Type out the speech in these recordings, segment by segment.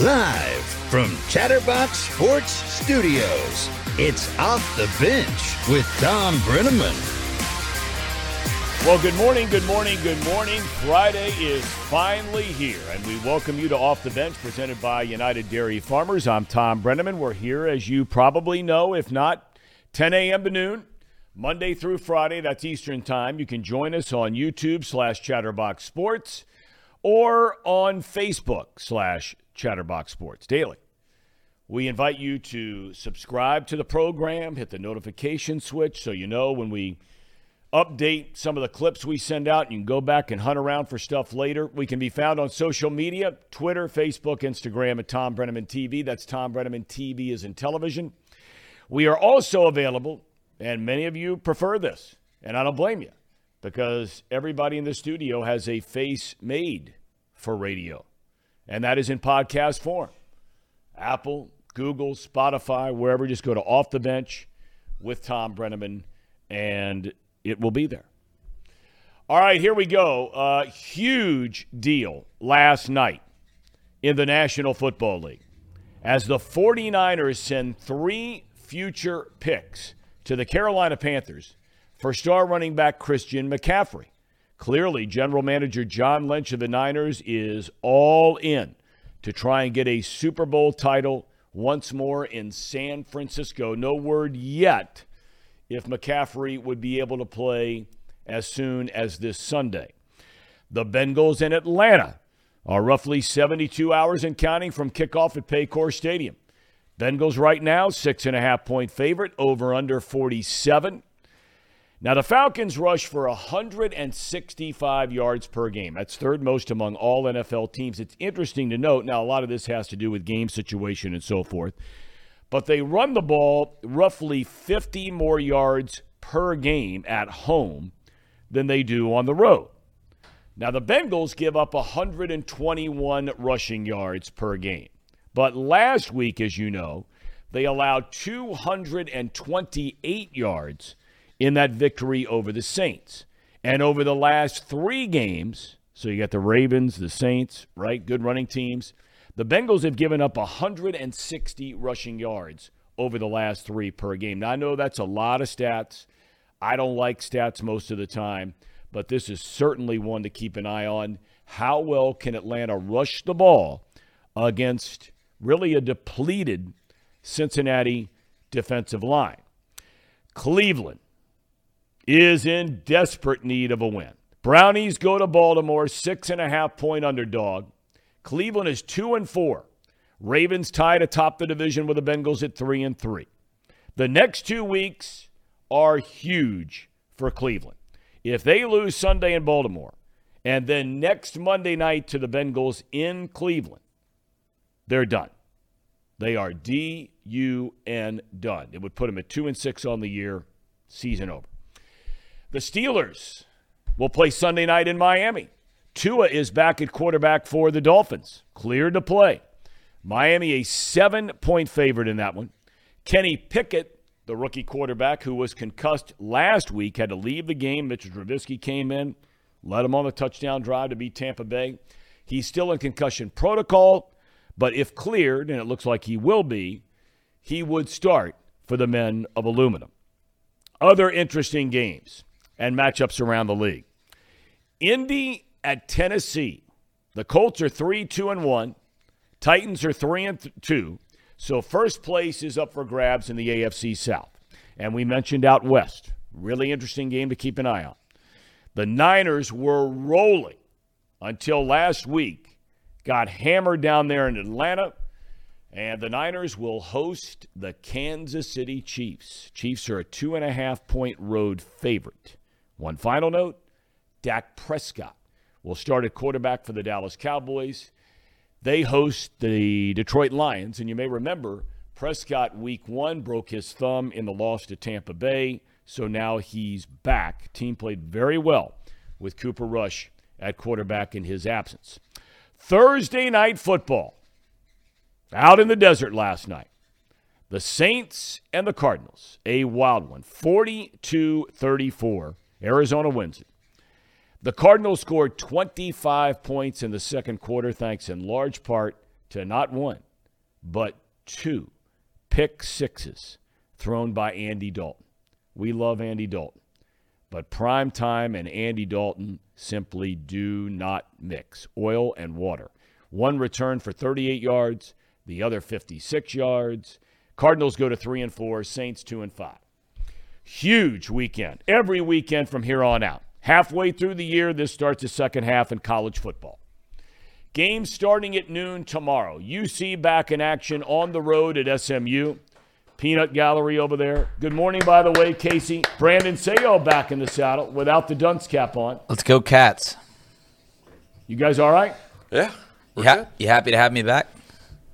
Live from Chatterbox Sports Studios, it's Off the Bench with Thom Brennaman. Well, good morning, good morning, good morning. Friday is finally here, and we welcome you to Off the Bench presented by United Dairy Farmers. I'm Thom Brennaman. We're here, as you probably know, if not 10 a.m. to noon, Monday through Friday. That's Eastern Time. You can join us on YouTube slash Chatterbox Sports or on Facebook slash Chatterbox Sports Daily. We invite you to subscribe to the program, hit the notification switch so you know when we update some of the clips we send out. You can go back and hunt around for stuff later. We can be found on social media Twitter, Facebook, Instagram at Thom Brennaman TV. That's Thom Brennaman TV is in television. We are also available, and many of you prefer this, and I don't blame you because everybody in the studio has a face made for radio and that is in podcast form. Apple, Google, Spotify, wherever. Just go to Off the Bench with Thom Brennaman, and it will be there. All right, here we go. Uh, huge deal last night in the National Football League as the 49ers send three future picks to the Carolina Panthers for star running back Christian McCaffrey. Clearly, general manager John Lynch of the Niners is all in to try and get a Super Bowl title once more in San Francisco. No word yet if McCaffrey would be able to play as soon as this Sunday. The Bengals in Atlanta are roughly 72 hours and counting from kickoff at Paycor Stadium. Bengals right now, six and a half point favorite, over under 47. Now, the Falcons rush for 165 yards per game. That's third most among all NFL teams. It's interesting to note. Now, a lot of this has to do with game situation and so forth, but they run the ball roughly 50 more yards per game at home than they do on the road. Now, the Bengals give up 121 rushing yards per game. But last week, as you know, they allowed 228 yards in that victory over the Saints. And over the last three games, so you got the Ravens, the Saints, right? Good running teams. The Bengals have given up 160 rushing yards over the last three per game. Now, I know that's a lot of stats. I don't like stats most of the time, but this is certainly one to keep an eye on. How well can Atlanta rush the ball against really a depleted Cincinnati defensive line? Cleveland is in desperate need of a win. Brownies go to Baltimore, six and a half point underdog. Cleveland is two and four. Ravens tied atop the division with the Bengals at three and three. The next two weeks are huge for Cleveland. If they lose Sunday in Baltimore and then next Monday night to the Bengals in Cleveland, they're done. They are D U N done. It would put them at two and six on the year, season over. The Steelers will play Sunday night in Miami. Tua is back at quarterback for the Dolphins, cleared to play. Miami, a seven point favorite in that one. Kenny Pickett, the rookie quarterback who was concussed last week, had to leave the game. Mitchell Trubisky came in, led him on the touchdown drive to beat Tampa Bay. He's still in concussion protocol, but if cleared, and it looks like he will be, he would start for the men of aluminum. Other interesting games and matchups around the league. Indy at Tennessee. The Colts are 3 2 and 1. Titans are 3 and 2. So first place is up for grabs in the AFC South. And we mentioned out west. Really interesting game to keep an eye on. The Niners were rolling until last week, got hammered down there in Atlanta, and the Niners will host the Kansas City Chiefs. Chiefs are a two and a half point road favorite. One final note Dak Prescott will start at quarterback for the Dallas Cowboys. They host the Detroit Lions, and you may remember Prescott, week one, broke his thumb in the loss to Tampa Bay, so now he's back. Team played very well with Cooper Rush at quarterback in his absence. Thursday night football out in the desert last night. The Saints and the Cardinals, a wild one, 42 34 Arizona wins it. The Cardinals scored 25 points in the second quarter, thanks in large part to not one, but two pick sixes thrown by Andy Dalton. We love Andy Dalton. But prime time and Andy Dalton simply do not mix oil and water. One return for 38 yards, the other 56 yards. Cardinals go to 3 and 4, Saints 2 and 5. Huge weekend. Every weekend from here on out. Halfway through the year, this starts the second half in college football. Games starting at noon tomorrow. UC back in action on the road at SMU. Peanut Gallery over there. Good morning, by the way, Casey. Brandon Sayo back in the saddle without the dunce cap on. Let's go, Cats. You guys all right? Yeah. You, ha- you happy to have me back?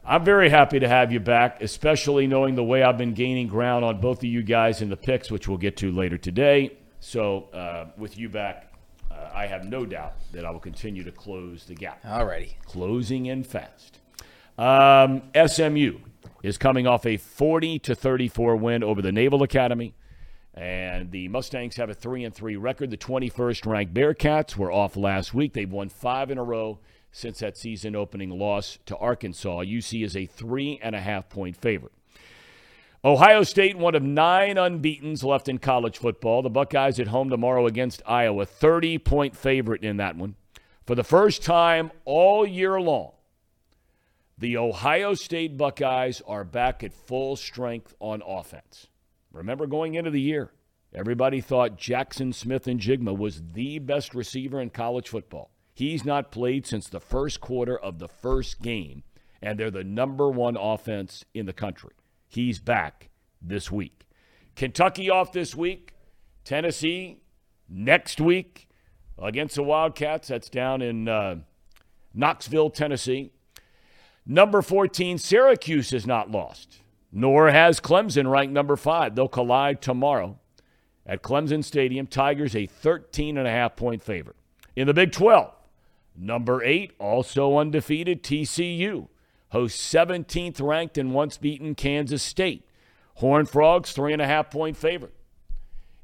I'm very happy to have you back, especially knowing the way I've been gaining ground on both of you guys in the picks, which we'll get to later today. So, uh, with you back, uh, I have no doubt that I will continue to close the gap. Alrighty. Closing in fast. Um, SMU is coming off a 40 to 34 win over the Naval Academy. And the Mustangs have a 3 and 3 record. The 21st ranked Bearcats were off last week. They've won five in a row since that season opening loss to Arkansas. UC is a three and a half point favorite. Ohio State, one of nine unbeatens left in college football. The Buckeyes at home tomorrow against Iowa, 30 point favorite in that one. For the first time all year long, the Ohio State Buckeyes are back at full strength on offense. Remember going into the year, everybody thought Jaxon Smith-Njigba was the best receiver in college football. He's not played since the first quarter of the first game, and they're the number one offense in the country. He's back this week. Kentucky off this week. Tennessee next week against the Wildcats. That's down in uh, Knoxville, Tennessee. Number 14, Syracuse is not lost, nor has Clemson ranked number five. They'll collide tomorrow at Clemson Stadium. Tigers a 13 and a half point favorite. In the Big 12, Number eight, also undefeated, TCU, hosts 17th ranked and once beaten Kansas State. Horned Frogs, three and a half point favorite.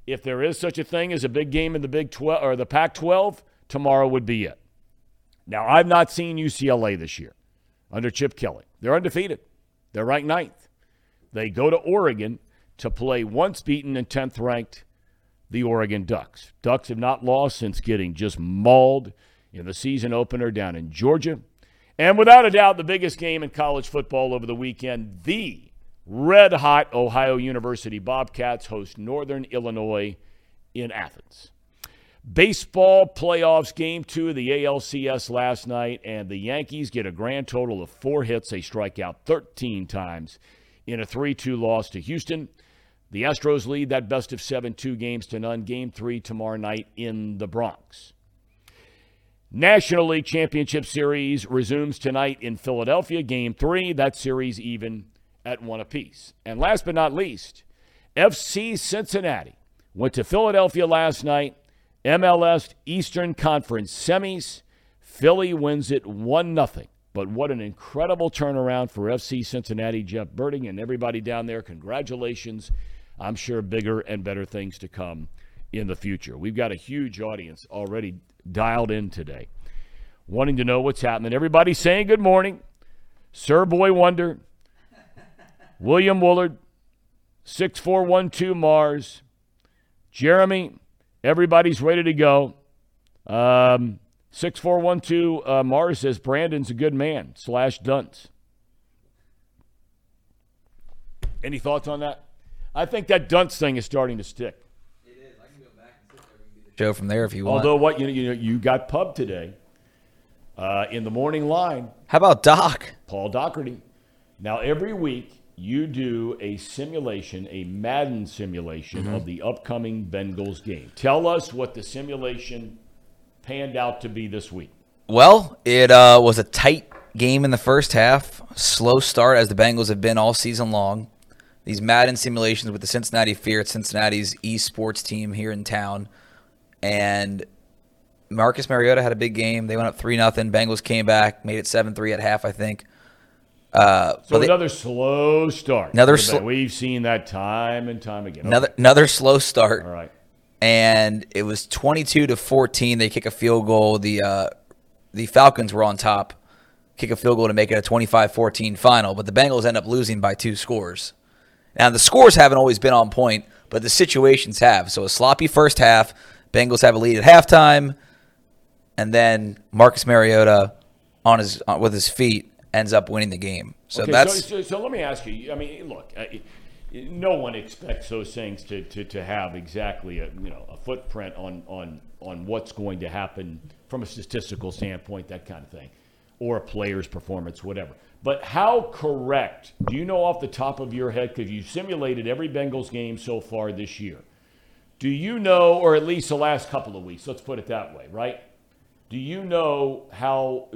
If there is such a thing as a big game in the Big 12 or the Pac 12, tomorrow would be it. Now, I've not seen UCLA this year under Chip Kelly. They're undefeated, they're ranked ninth. They go to Oregon to play once beaten and 10th ranked the Oregon Ducks. Ducks have not lost since getting just mauled in the season opener down in Georgia. And without a doubt, the biggest game in college football over the weekend, the red hot Ohio University Bobcats host Northern Illinois in Athens. Baseball playoffs, game two of the ALCS last night, and the Yankees get a grand total of four hits. They strike out 13 times in a 3 2 loss to Houston. The Astros lead that best of seven, two games to none. Game three tomorrow night in the Bronx. National League Championship Series resumes tonight in Philadelphia, game three. That series even at one apiece. And last but not least, FC Cincinnati went to Philadelphia last night, MLS Eastern Conference semis. Philly wins it 1 0. But what an incredible turnaround for FC Cincinnati, Jeff Berding, and everybody down there. Congratulations. I'm sure bigger and better things to come in the future. We've got a huge audience already dialed in today, wanting to know what's happening. Everybody saying good morning. Sir Boy Wonder, William Woolard, 6412 Mars, Jeremy, everybody's ready to go. Um, 6412 uh, Mars says Brandon's a good man, slash dunce. Any thoughts on that? I think that dunce thing is starting to stick. Show from there if you want. Although what you know, you know, you got pub today uh, in the morning line. How about Doc? Paul Doherty. Now every week you do a simulation, a Madden simulation Mm-hmm. of the upcoming Bengals game. Tell us what the simulation panned out to be this week. Well, it uh, was a tight game in the first half. Slow start as the Bengals have been all season long. These Madden simulations with the Cincinnati Fear, Cincinnati's esports team here in town, and Marcus Mariota had a big game. They went up three nothing. Bengals came back, made it seven three at half, I think. Uh, So but they- another slow start. Another sl- We've seen that time and time again. another another slow start. All right. and it was 22 to 14. They kick a field goal. The uh, the Falcons were on top. kick a field goal to make it a 25-14 final, but the Bengals end up losing by two scores. Now the scores haven't always been on point, but the situations have. So a sloppy first half, Bengals have a lead at halftime, and then Marcus Mariota on his on, with his feet ends up winning the game. So Okay, that's so, so, so let me ask you. I mean, look, uh, no one expects those things to, to, to have exactly a you know a footprint on on on what's going to happen from a statistical standpoint, that kind of thing, or a player's performance, whatever. But how correct? Do you know off the top of your head because you simulated every Bengals game so far this year? Do you know, or at least the last couple of weeks? Let's put it that way, right? Do you know how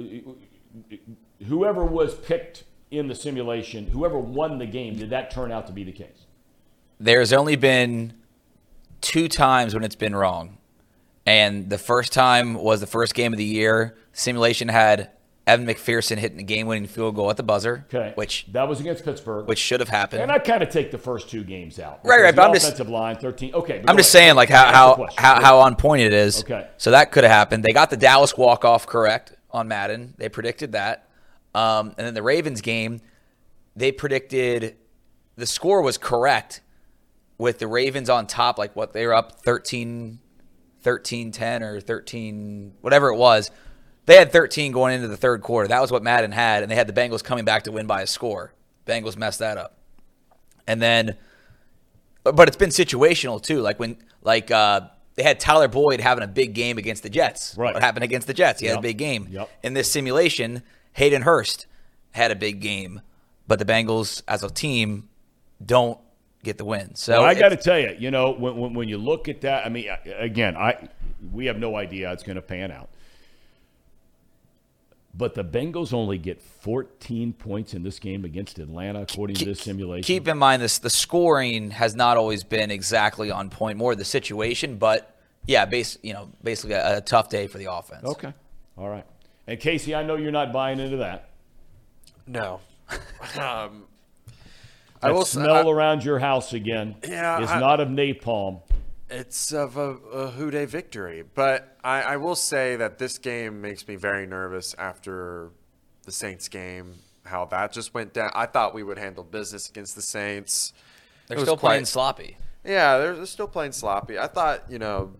whoever was picked in the simulation, whoever won the game, did that turn out to be the case? there's only been two times when it's been wrong. And the first time was the first game of the year. Simulation had Evan McPherson hitting the game-winning field goal at the buzzer, Okay, which that was against Pittsburgh, which should have happened. and I kind of take the first two games out. Right, right, but I'm just- offensive line thirteen. Okay, I'm just ahead. saying, like how how how, how on point it is. Okay. So that could have happened. They got the Dallas walk off correct on Madden. They predicted that. Um, and then the Ravens game, they predicted the score was correct with the Ravens on top. Like what they were up 13, 13 10 or 13, whatever it was. They had 13 going into the third quarter. That was what Madden had. And they had the Bengals coming back to win by a score. Bengals messed that up. And then but it's been situational too. Like when like uh, they had Tyler Boyd having a big game against the Jets. Right. What happened against the Jets? He had a big game. Yep. In this simulation, Hayden Hurst had a big game, but the Bengals as a team don't get the win. So Well, I got to tell you, you know, when, when, when you look at that, I mean, again, I we have no idea how it's going to pan out. But the Bengals only get 14 points in this game against Atlanta, according to this simulation. Keep in mind this: the scoring has not always been exactly on point. More the situation, but yeah, base you know basically a, a tough day for the offense. Okay. All right. And Casey, I know you're not buying into that. No. um, That I will smell I- around your house again Yeah, is I- not of napalm. It's of a, a Who Dey victory, but I, I will say that this game makes me very nervous after the Saints game. How that just went down. I thought we would handle business against the Saints. They're still playing sloppy. Yeah, they're, they're still playing sloppy. I thought, you know,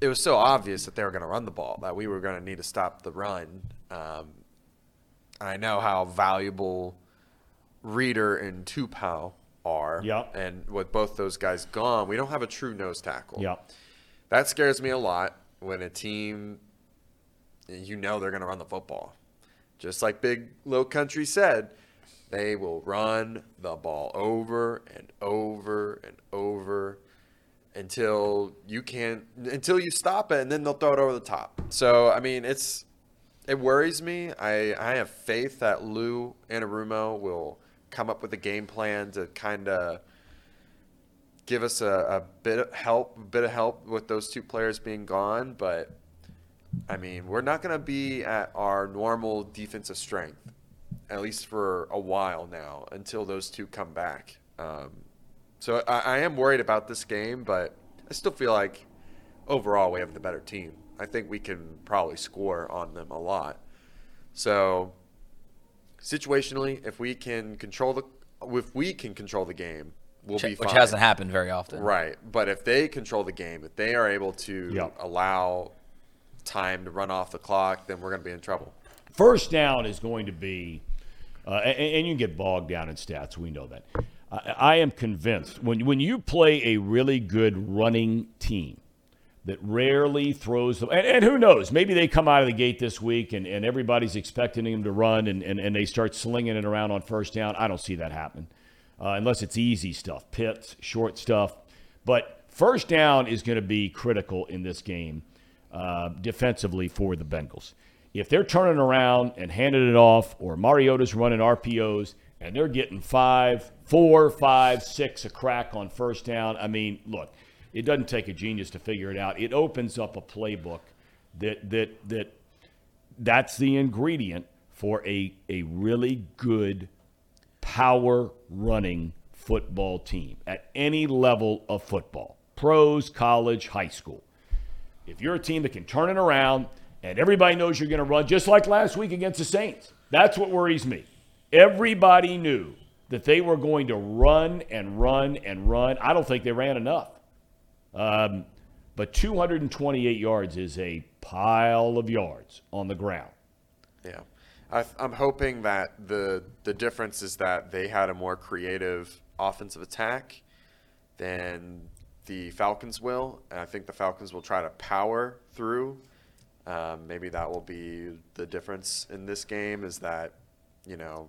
it was so obvious that they were going to run the ball that we were going to need to stop the run. Um, I know how valuable Reader and Tupou are. Yep. And with both those guys gone, we don't have a true nose tackle. Yeah. That scares me a lot when a team, you know, they're going to run the football. Just like Big Low Country said, they will run the ball over and over and over until you can't, until you stop it, and then they'll throw it over the top. So, I mean, it's, it worries me. I, I have faith that Lou Anarumo will come up with a game plan to kind of give us a, a bit of help, a bit of help with those two players being gone. But I mean, we're not going to be at our normal defensive strength, at least for a while now, until those two come back. Um, so I, I am worried about this game, but I still feel like overall we have the better team. I think we can probably score on them a lot. So situationally, if we can control the if we can control the game, we'll be fine. which hasn't happened very often. Right. But if they control the game, if they are able to Yep. allow time to run off the clock, then we're going to be in trouble. First down is going to be, uh, and, and you get bogged down in stats. We know that. I, I am convinced when when you play a really good running team that rarely throws them, and, and who knows, maybe they come out of the gate this week and, and everybody's expecting them to run and, and, and they start slinging it around on first down. I don't see that happen uh, unless it's easy stuff, pits, short stuff. But first down is going to be critical in this game uh, defensively for the Bengals. If they're turning around and handing it off, or Mariota's running RPOs and they're getting five, four, five, six a crack on first down, I mean, look, it doesn't take a genius to figure it out. It opens up a playbook that that that that's the ingredient for a a really good power running football team at any level of football pros, college, high school. If you're a team that can turn it around and everybody knows you're going to run, just like last week against the Saints, That's what worries me. Everybody knew that they were going to run and run and run. I don't think they ran enough. Um, but 228 yards is a pile of yards on the ground. Yeah, I, I'm hoping that the the difference is that they had a more creative offensive attack than the Falcons will. And I think the Falcons will try to power through. Um, maybe that will be the difference in this game. Is that you know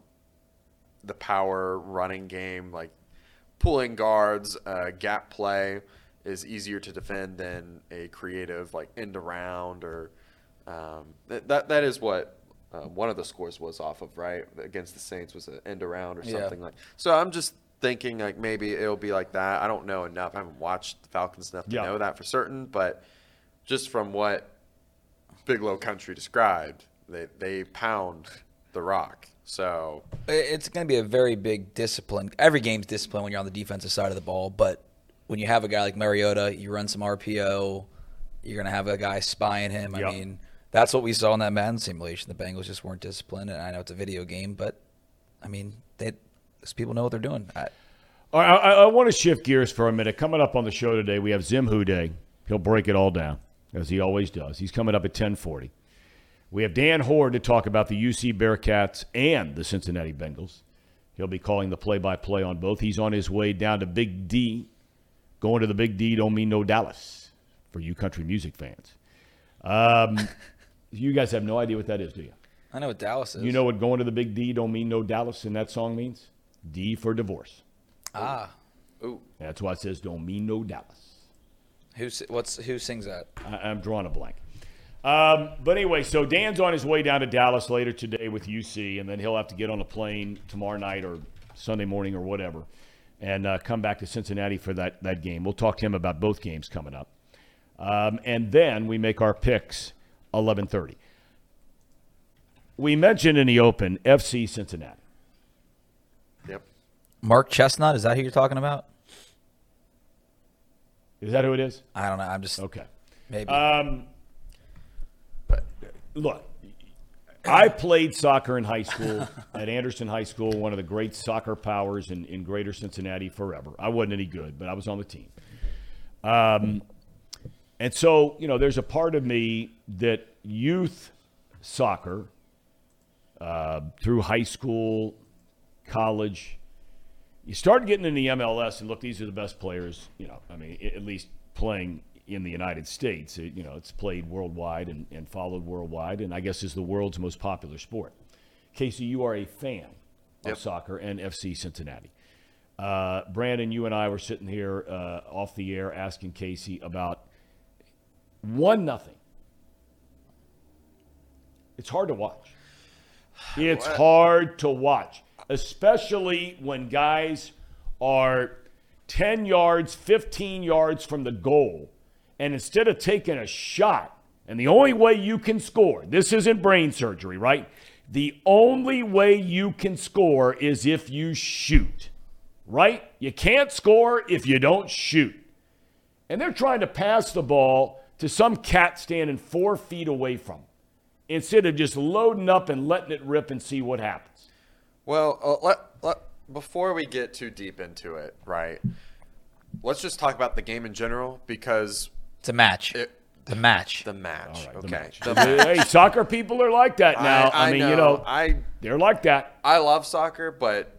the power running game, like pulling guards, uh, gap play is easier to defend than a creative like end around or um, that, that that is what uh, one of the scores was off of right against the Saints was an end around or Yeah. something like. So I'm just thinking like maybe it'll be like that. I don't know enough. I haven't watched the Falcons enough to Yeah. know that for certain, but just from what Big Low Country described, they they pound the rock. So It's going to be a very big discipline. Every game's discipline when you're on the defensive side of the ball, but when you have a guy like Mariota, you run some RPO, you're going to have a guy spying him. Yep. I mean, that's what we saw in that Madden simulation. The Bengals just weren't disciplined, and I know it's a video game, but I mean, they these people know what they're doing. I, All right, I, I want to shift gears for a minute. Coming up on the show today, we have Zim WhoDey. He'll break it all down, as he always does. He's coming up at 1040. We have Dan Hoard to talk about the UC Bearcats and the Cincinnati Bengals. He'll be calling the play-by-play on both. He's on his way down to Big D. Going to the Big D don't mean no Dallas for you country music fans. Um, you guys have no idea what that is, do you? I know what Dallas is. You know what going to the Big D don't mean no Dallas in that song means? D for divorce. ah, ooh, That's why it says don't mean no Dallas. who what's who sings that? I, I'm drawing a blank. Um, but anyway, so Dan's on his way down to Dallas later today with UC, and then he'll have to get on a plane tomorrow night or Sunday morning or whatever, and uh, come back to Cincinnati for that that game. We'll talk to him about both games coming up, um, and then we make our picks 11:30. We mentioned in the open FC Cincinnati. yep. Mark Chesnutt? Is that who you're talking about? Is that who it is? I don't know. I'm just Okay. maybe. Um, But look, I played soccer in high school at Anderson High School, one of the great soccer powers in, in greater Cincinnati forever. I wasn't any good, but I was on the team. Um, and so, you know, there's a part of me that youth soccer uh, through high school, college, you start getting in the MLS and look, these are the best players, you know, I mean, at least playing in the United States. It, you know, it's played worldwide and, and followed worldwide, and I guess is the world's most popular sport. Casey, you are a fan Yep. of soccer and FC Cincinnati. Uh, Brandon, you and I were sitting here uh, off the air asking Casey about one nothing. It's hard to watch. It's hard to watch, especially when guys are 10 yards, 15 yards from the goal. And instead of taking a shot, and the only way you can score, this isn't brain surgery, right? The only way you can score is if you shoot, right? You can't score if you don't shoot. And they're trying to pass the ball to some cat standing four feet away from them instead of just loading up and letting it rip and see what happens. Well, uh, let, let, before we get too deep into it, right? Let's just talk about the game in general because it's a match. it, the match. the match. All right, the okay. match. The match. hey, soccer people are like that now. I, mean, you know, I they're like that. I love soccer, but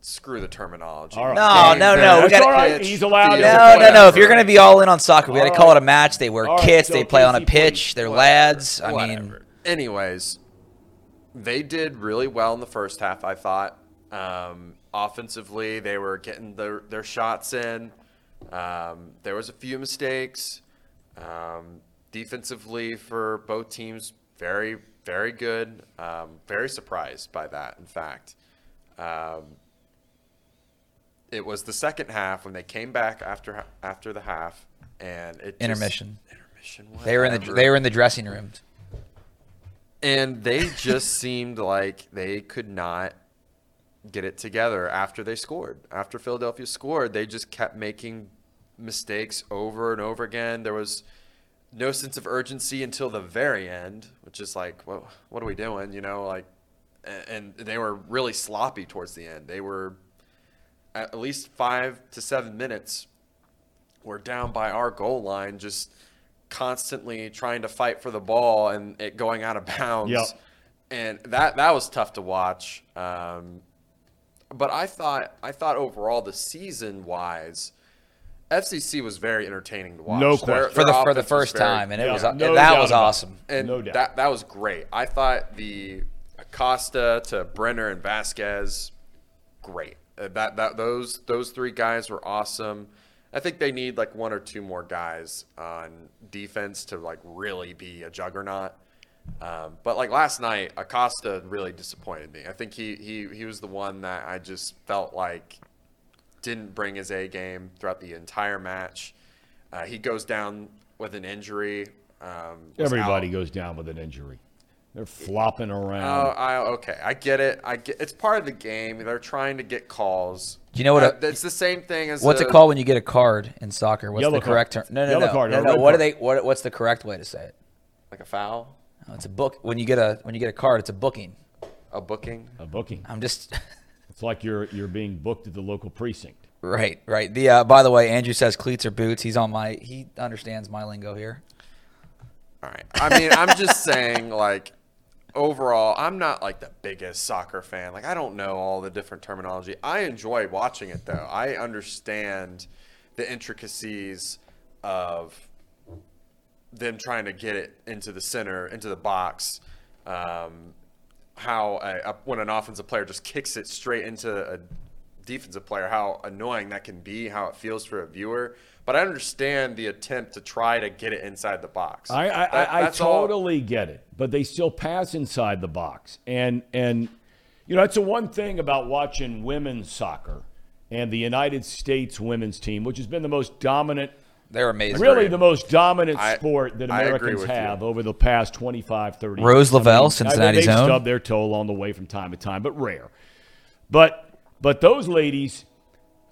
screw the terminology. All right. No, Game, no, no, match, we gotta- all right. pitch, He's allowed. field, no, no, play. no. If you're going to be all in on soccer, we got to call right. it a match. They wear All right, kits. so they play on a pitch. please. They're Whatever, lads. I mean, anyways, they did really well in the first half. I thought um, offensively they were getting their their shots in. Um, there was a few mistakes. Um, defensively for both teams, very very good. Um, very surprised by that. In fact. Um, it was the second half when they came back after after the half, and it just- intermission. intermission. They were in the they were in the dressing rooms. and they just seemed like they could not get it together after they scored. After Philadelphia scored, they just kept making mistakes over and over again. There was no sense of urgency until the very end, which is like, well, what are we doing? You know, like and they were really sloppy towards the end. They were at least five to seven minutes. We're down by our goal line, just constantly trying to fight for the ball and it going out of bounds. Yep. And that that was tough to watch. Um, but I thought I thought overall the season wise, FCC was very entertaining to watch. No Their- question. for the for the first very- time, and it Yeah, was no that was about it. awesome. and No doubt. that that was great. I thought the Acosta to Brenner and Vazquez, great. Uh, That that those those three guys were awesome. I think they need like one or two more guys on defense to like really be a juggernaut. Um, but like last night, Acosta really disappointed me. I think he he he was the one that I just felt like didn't bring his A game throughout the entire match. Uh, he goes down with an injury. Um, Everybody out. goes down with an injury. They're flopping around. Oh, I, okay. I get it. I get it's part of the game. They're trying to get calls. Do you know what Uh, a- it's the same thing as What's a, it called when you get a card in soccer? What's Yellow the card. correct term? No, no, Yellow no, card no, or no. What do card. they? What, what's the correct way to say it? Like a foul, No, it's a book. When you get a when you get a card, it's a booking. a booking. a booking. I'm just It's like you're you're being booked at the local precinct. right, right. The uh, by the way, Andrew says cleats or boots. He's on my. He understands my lingo here. All right. I mean, I'm just saying, like, overall, I'm not like the biggest soccer fan. Like, I don't know all the different terminology. I enjoy watching it, though. I understand the intricacies of them trying to get it into the center, into the box. Um, how a, a, when an offensive player just kicks it straight into a defensive player, how annoying that can be, how it feels for a viewer. But I understand the attempt to try to get it inside the box. I I, That- I, I that's all- totally get it, but they still pass inside the box, and and you know it's the one thing about watching women's soccer and the United States women's team, which has been the most dominant, They're amazing. really the most dominant I- sport that Americans with you. have over the past 25, 30 Rose years. Lavelle, I mean, Cincinnati's they own. stub their toe along the way from time to time, but rare. But but those ladies,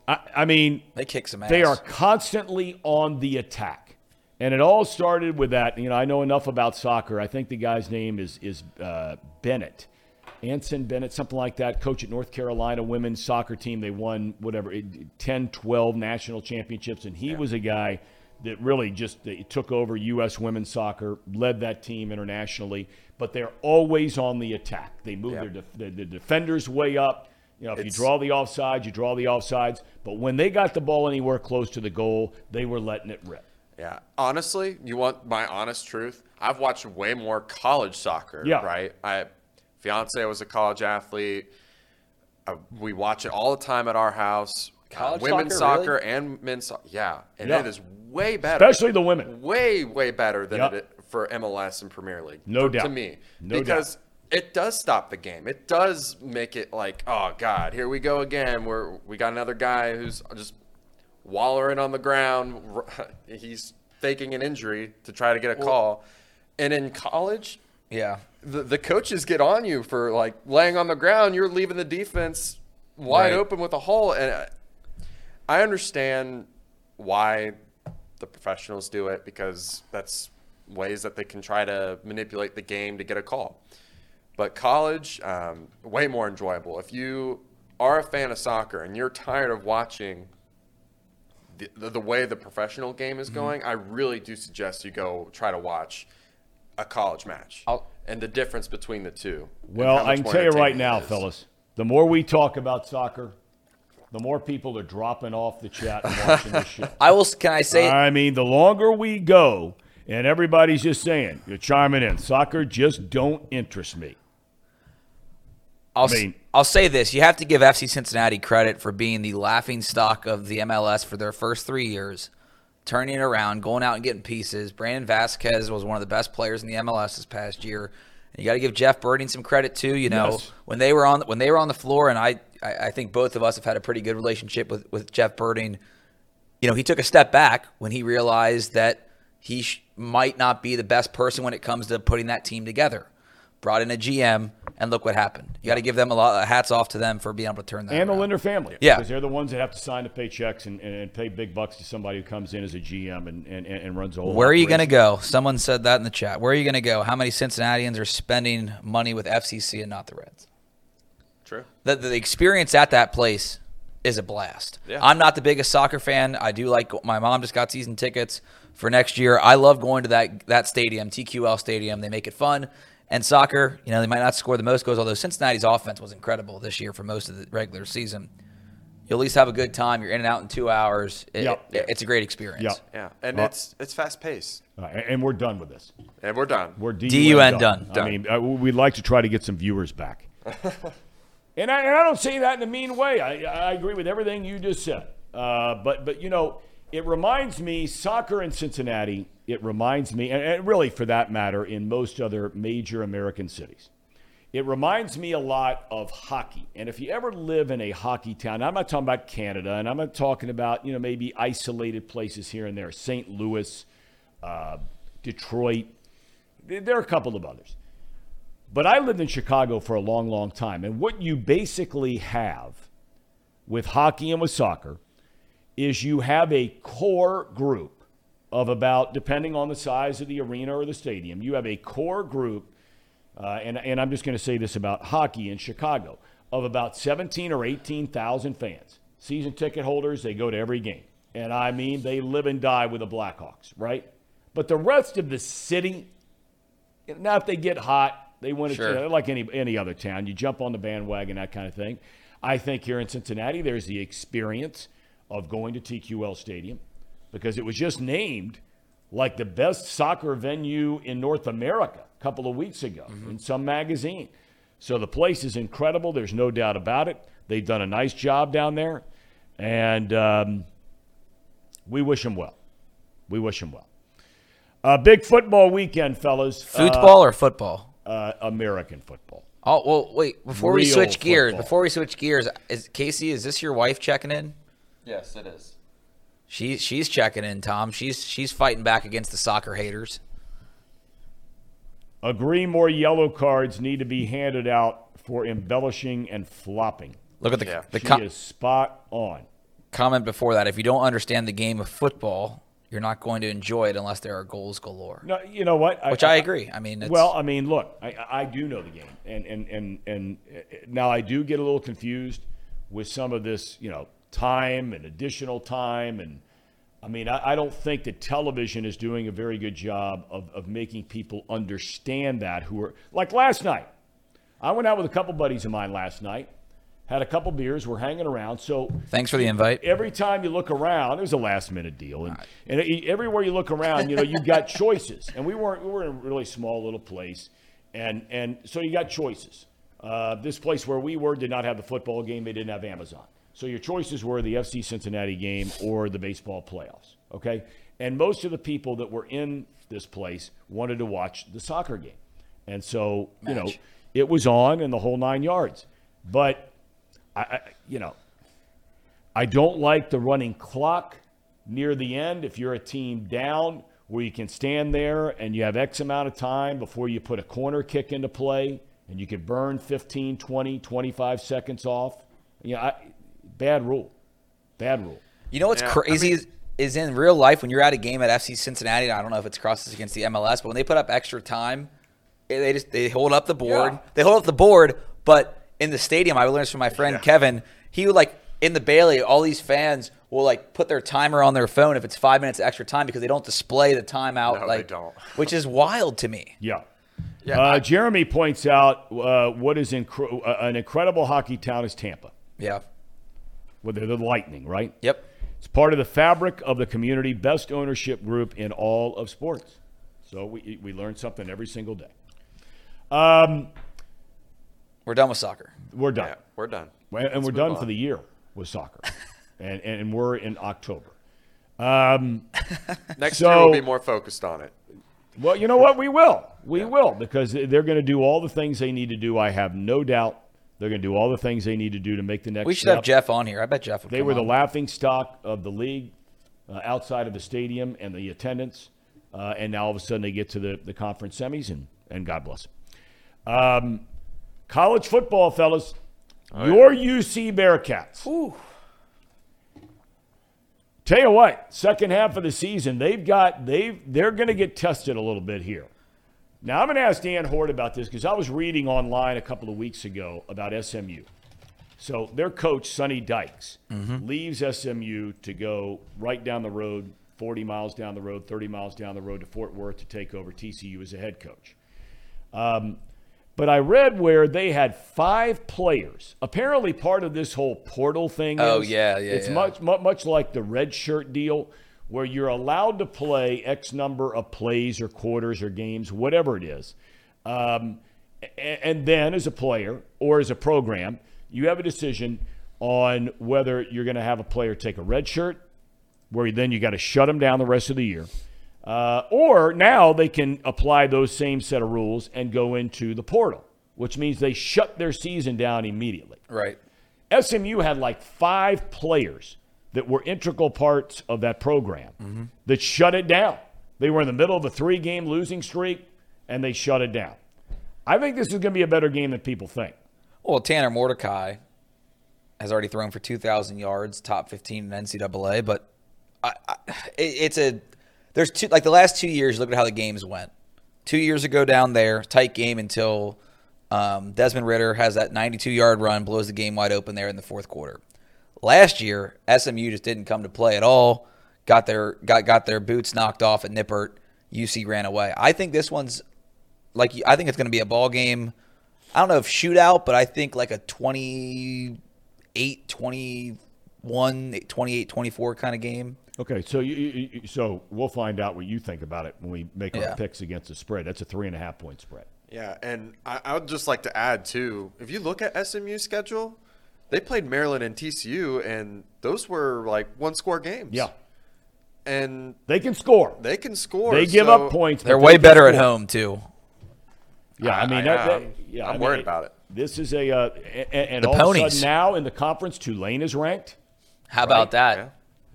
I, I mean, They kick some ass. they are constantly on the attack. And it all started with that. You know, I know enough about soccer. I think the guy's name is is uh, Bennett, Anson Bennett, something like that. Coach at North Carolina women's soccer team. They won whatever it- 10, 12 national championships, and he was a guy that really just took over U.S. women's soccer, led that team internationally. But they're always on the attack. They move Yeah. their def- the, the defenders way up. You know, if you draw the offsides, you draw the offsides. But when they got the ball anywhere close to the goal, they were letting it rip. Yeah. Honestly, you want my honest truth? I've watched way more college soccer. Yeah. Right. I fiance was a college athlete. Uh, we watch it all the time at our house. Uh, women's soccer, soccer and men's soccer. Yeah, and Yeah. it is way better. Especially the women. way way better than Yep. it for MLS and Premier League. No for- doubt. To me, No because it does stop the game. It does make it like, oh god, here we go again. We're we got another guy who's just wallowing on the ground. He's faking an injury to try to get a call. And in college, yeah. The, the coaches get on you for like laying on the ground. You're leaving the defense wide Right. open with a hole. And I- understand why the professionals do it because that's ways that they can try to manipulate the game to get a call. But college, um, way more enjoyable. If you are a fan of soccer and you're tired of watching the, the, the way the professional game Mm-hmm. is going, I really do suggest you go try to watch a college match I'll- and the difference between the two. Well, I can tell you right now, it is. fellas, the more we talk about soccer, the more people are dropping off the chat and watching this show. I will. Can I say? I mean, the longer we go, and everybody's just saying, you're chiming in, soccer just don't interest me. I'll, I mean- I'll say this: you have to give FC Cincinnati credit for being the laughing stock of the MLS for their first three years, turning it around, going out and getting pieces. Brandon Vazquez was one of the best players in the MLS this past year. And you got to give Jeff Berding some credit too. You know, Yes. when they were on when they were on the floor, and I, I I think both of us have had a pretty good relationship with with Jeff Berding. You know, he took a step back when he realized that he sh- might not be the best person when it comes to putting that team together. Brought in a GM, and look what happened. You got to give them a lot. Of hats off to them for being able to turn that. And the around. Linder family. Yeah. Because they're the ones that have to sign the paychecks and, and, and pay big bucks to somebody who comes in as a GM and, and, and runs a whole Where are you going to go? Someone said that in the chat. Where are you going to go? How many Cincinnatians are spending money with FCC and not the Reds? True. The, the experience at that place is a blast. Yeah. I'm not the biggest soccer fan. I do like my mom just got season tickets for next year. I love going to that that stadium, TQL Stadium. They make it fun. And soccer, you know, they might not score the most goals, although Cincinnati's offense was incredible this year for most of the regular season. You'll at least have a good time. You're in and out in two hours. It- Yep. it- it's a great experience. Yep. Yeah, and Well- it's it's fast paced, Uh, and and we're done with this. and we're done. We're DUN, DUN done. I mean, uh, we'd like to try to get some viewers back. and, I, and I don't say that in a mean way. I, I agree with everything you just said. Uh, but, but, you know, it reminds me, soccer in Cincinnati, it reminds me, and, really for that matter, in most other major American cities. It reminds me a lot of hockey. And if you ever live in a hockey town, I'm not talking about Canada, and I'm not talking about, you know, maybe isolated places here and there, St. Louis, uh, Detroit. There are a couple of others. But I lived in Chicago for a long, long time. And what you basically have with hockey and with soccer is you have a core group of about, depending on the size of the arena or the stadium, you have a core group uh, and, and I'm just going to say this about hockey in Chicago, of about 17 or 18,000 fans. Season ticket holders, they go to every game. And I mean, they live and die with the Blackhawks, right? But the rest of the city, now if they get hot, they want to, Sure. you know, like any, any other town, you jump on the bandwagon, that kind of thing. I think here in Cincinnati, there's the experience of going to TQL Stadium because it was just named like the best soccer venue in North America a couple of weeks ago in some magazine. So the place is incredible. There's no doubt about it. They've done a nice job down there, and um, we wish them well. We wish them well. Uh, big football weekend, fellas. Football or football? Uh, uh, American football. Oh well, wait. Before we Real switch gears, before we switch gears, is Casey? Is this your wife checking in? Yes, it is. She she's checking in, Thom. She's she's fighting back against the soccer haters. Agree more yellow cards need to be handed out for embellishing and flopping. Look at the Yeah. the She com- is spot on. comment before that. If you don't understand the game of football, you're not going to enjoy it unless there are goals galore. No, you know what? Which I agree. I mean, it's, well, I mean, look, I, I do know the game, and and and and uh, now I do get a little confused with some of this, you know, time and additional time, and I mean, I, I don't think that television is doing a very good job of of making people understand that. Who are like last night, I went out with a couple buddies of mine last night, had a couple beers, we're hanging around, so thanks for the invite. every time you look around, it was a last minute deal, and, and e- everywhere you look around, you know, you've got choices. And we weren't we were in a really small little place, and and so you got choices. Uh, this place where we were did not have the football game; they didn't have Amazon. So your choices were the FC Cincinnati game or the baseball playoffs. Okay, and most of the people that were in this place wanted to watch the soccer game, and so you know it was on and the whole nine yards. But I, I you know. I don't like the running clock near the end. If you're a team down, where you can stand there and you have X amount of time before you put a corner kick into play and you could burn 15, 20, 25 seconds off. You know, I, bad rule. Bad rule. You know what's Yeah, I crazy is, is in real life when you're at a game at FC Cincinnati. and I don't know if it's crosses against the MLS, but when they put up extra time, eh, they just they hold up the board. Yeah. They hold up the board, but in the stadium, I learned this from my friend Kevin. He would like in the Bailey, all these fans will like put their timer on their phone if it's five minutes extra time because they don't display the timeout. No, they like, don't. which is wild to me. Yeah. Yeah, uh, Jeremy points out uh, what is incre- uh, an incredible hockey town is Tampa. Yeah. Well, they're the Lightning, right? Yep. It's part of the fabric of the community, best ownership group in all of sports. So we, we learn something every single day. Um, We're done with soccer. we're done. Yeah, we're done. And- and Let's we're done on. for the year with soccer. and, and we're in October. Um, Next So- year we'll be more focused on it. well, you know what? We will. We will because they're going to do all the things they need to do. I have no doubt they're going to do all the things they need to do to make the next We should step. have Jeff on here. I bet Jeff would They come were the on. laughing stock of the league uh, outside of the stadium and the attendance. Uh, and now all of a sudden they get to the, the conference semis, and, and God bless. Um, college football, fellas. Your UC Bearcats. Tell you what, second half of the season, they've got they've they're going to get tested a little bit here. Now I'm going to ask Dan Hoard about this because I was reading online a couple of weeks ago about SMU. So their coach, Sonny Dykes, leaves SMU to go right down the road, 40 miles down the road, 30 miles down the road to Fort Worth to take over TCU as a head coach. Um, but I read where they had five players. Apparently, part of this whole portal thing. Oh, is, yeah, yeah, It's yeah. much much like the red shirt deal, where you're allowed to play X number of plays or quarters or games, whatever it is. Um, and then, as a player or as a program, you have a decision on whether you're going to have a player take a red shirt, where then you got to shut them down the rest of the year. Uh, or now they can apply those same set of rules and go into the portal, which means they shut their season down immediately. Right. SMU had like five players that were integral parts of that program that shut it down. They were in the middle of a three game losing streak and they shut it down. I think this is going to be a better game than people think. Well, Tanner Mordecai has already thrown for 2,000 yards, top 15 in NCAA. But I, I, it's a there's two like the last two years. Look at how the games went. Two years ago down there, tight game until um, Desmond Ridder has that 92 yard run, blows the game wide open there in the fourth quarter. Last year, SMU just didn't come to play at all. Got their got got their boots knocked off at Nippert. UC ran away. I think this one's like I think it's going to be a ball game. I don't know if shootout, but I think like a 28 21 28 24 kind of game. Okay, so you, you, you- so we'll find out what you think about it when we make our Yeah. picks against the spread. That's a three and a half point spread. Yeah, and I, I would just like to add too. If you look at SMU's schedule, they played Maryland and TCU, and those were like one score games. Yeah, and they can score. they can score. They give so- up points. They're way can better at home too. Yeah, I I- mean, I that, that- am. yeah, I'm I mean, worried about it. This is a, uh, and, and The all of a ponies. sudden now in the conference, Tulane is ranked. How about that? Yeah.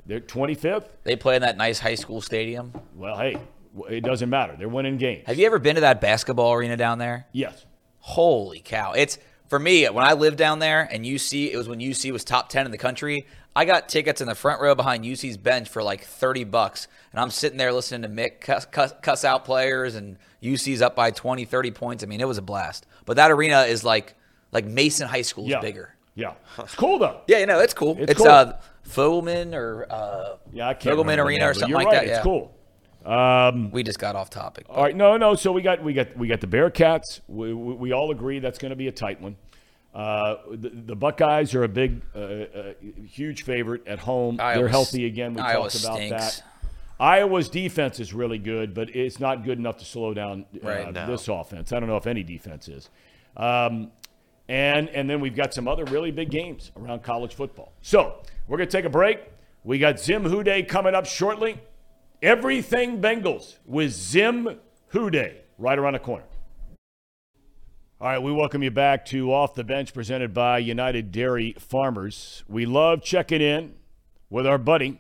They're 25th. They play in that nice high school stadium. Well, hey, it doesn't matter. They're winning games. Have you ever been to that basketball arena down there? Yes. Holy cow. It's for me when I lived down there and UC it was when UC was top 10 in the country. I got tickets in the front row behind UC's bench for like 30 bucks and I'm sitting there listening to Mick cuss, cuss, cuss out players and UC's up by 20 30 points. I mean, it was a blast. But that arena is like like Mason High School is Yeah. bigger. Yeah. It's cool though. Yeah, you know, it's cool. It's It's, cool. uh Fogelman or uh Yeah, I can't Fogelman Arena or something like right. that. It's yeah. cool. Um, We just got off topic. all right, no, no. So we got we got we got the Bearcats. We, we, we all agree that's going to be a tight one. Uh, the, the Buckeyes are a big, uh, uh, huge favorite at home. Iowa They're healthy again. We Iowa talked about stinks. that. Iowa's defense is really good, but it's not good enough to slow down uh, Right. This offense. I don't know if any defense is. Um, and and then we've got some other really big games around college football. So we're going to take a break. We got Zim WhoDey coming up shortly. Everything Bengals with Zim WhoDey right around the corner. All right, we welcome you back to Off the Bench presented by United Dairy Farmers. We love checking in with our buddy.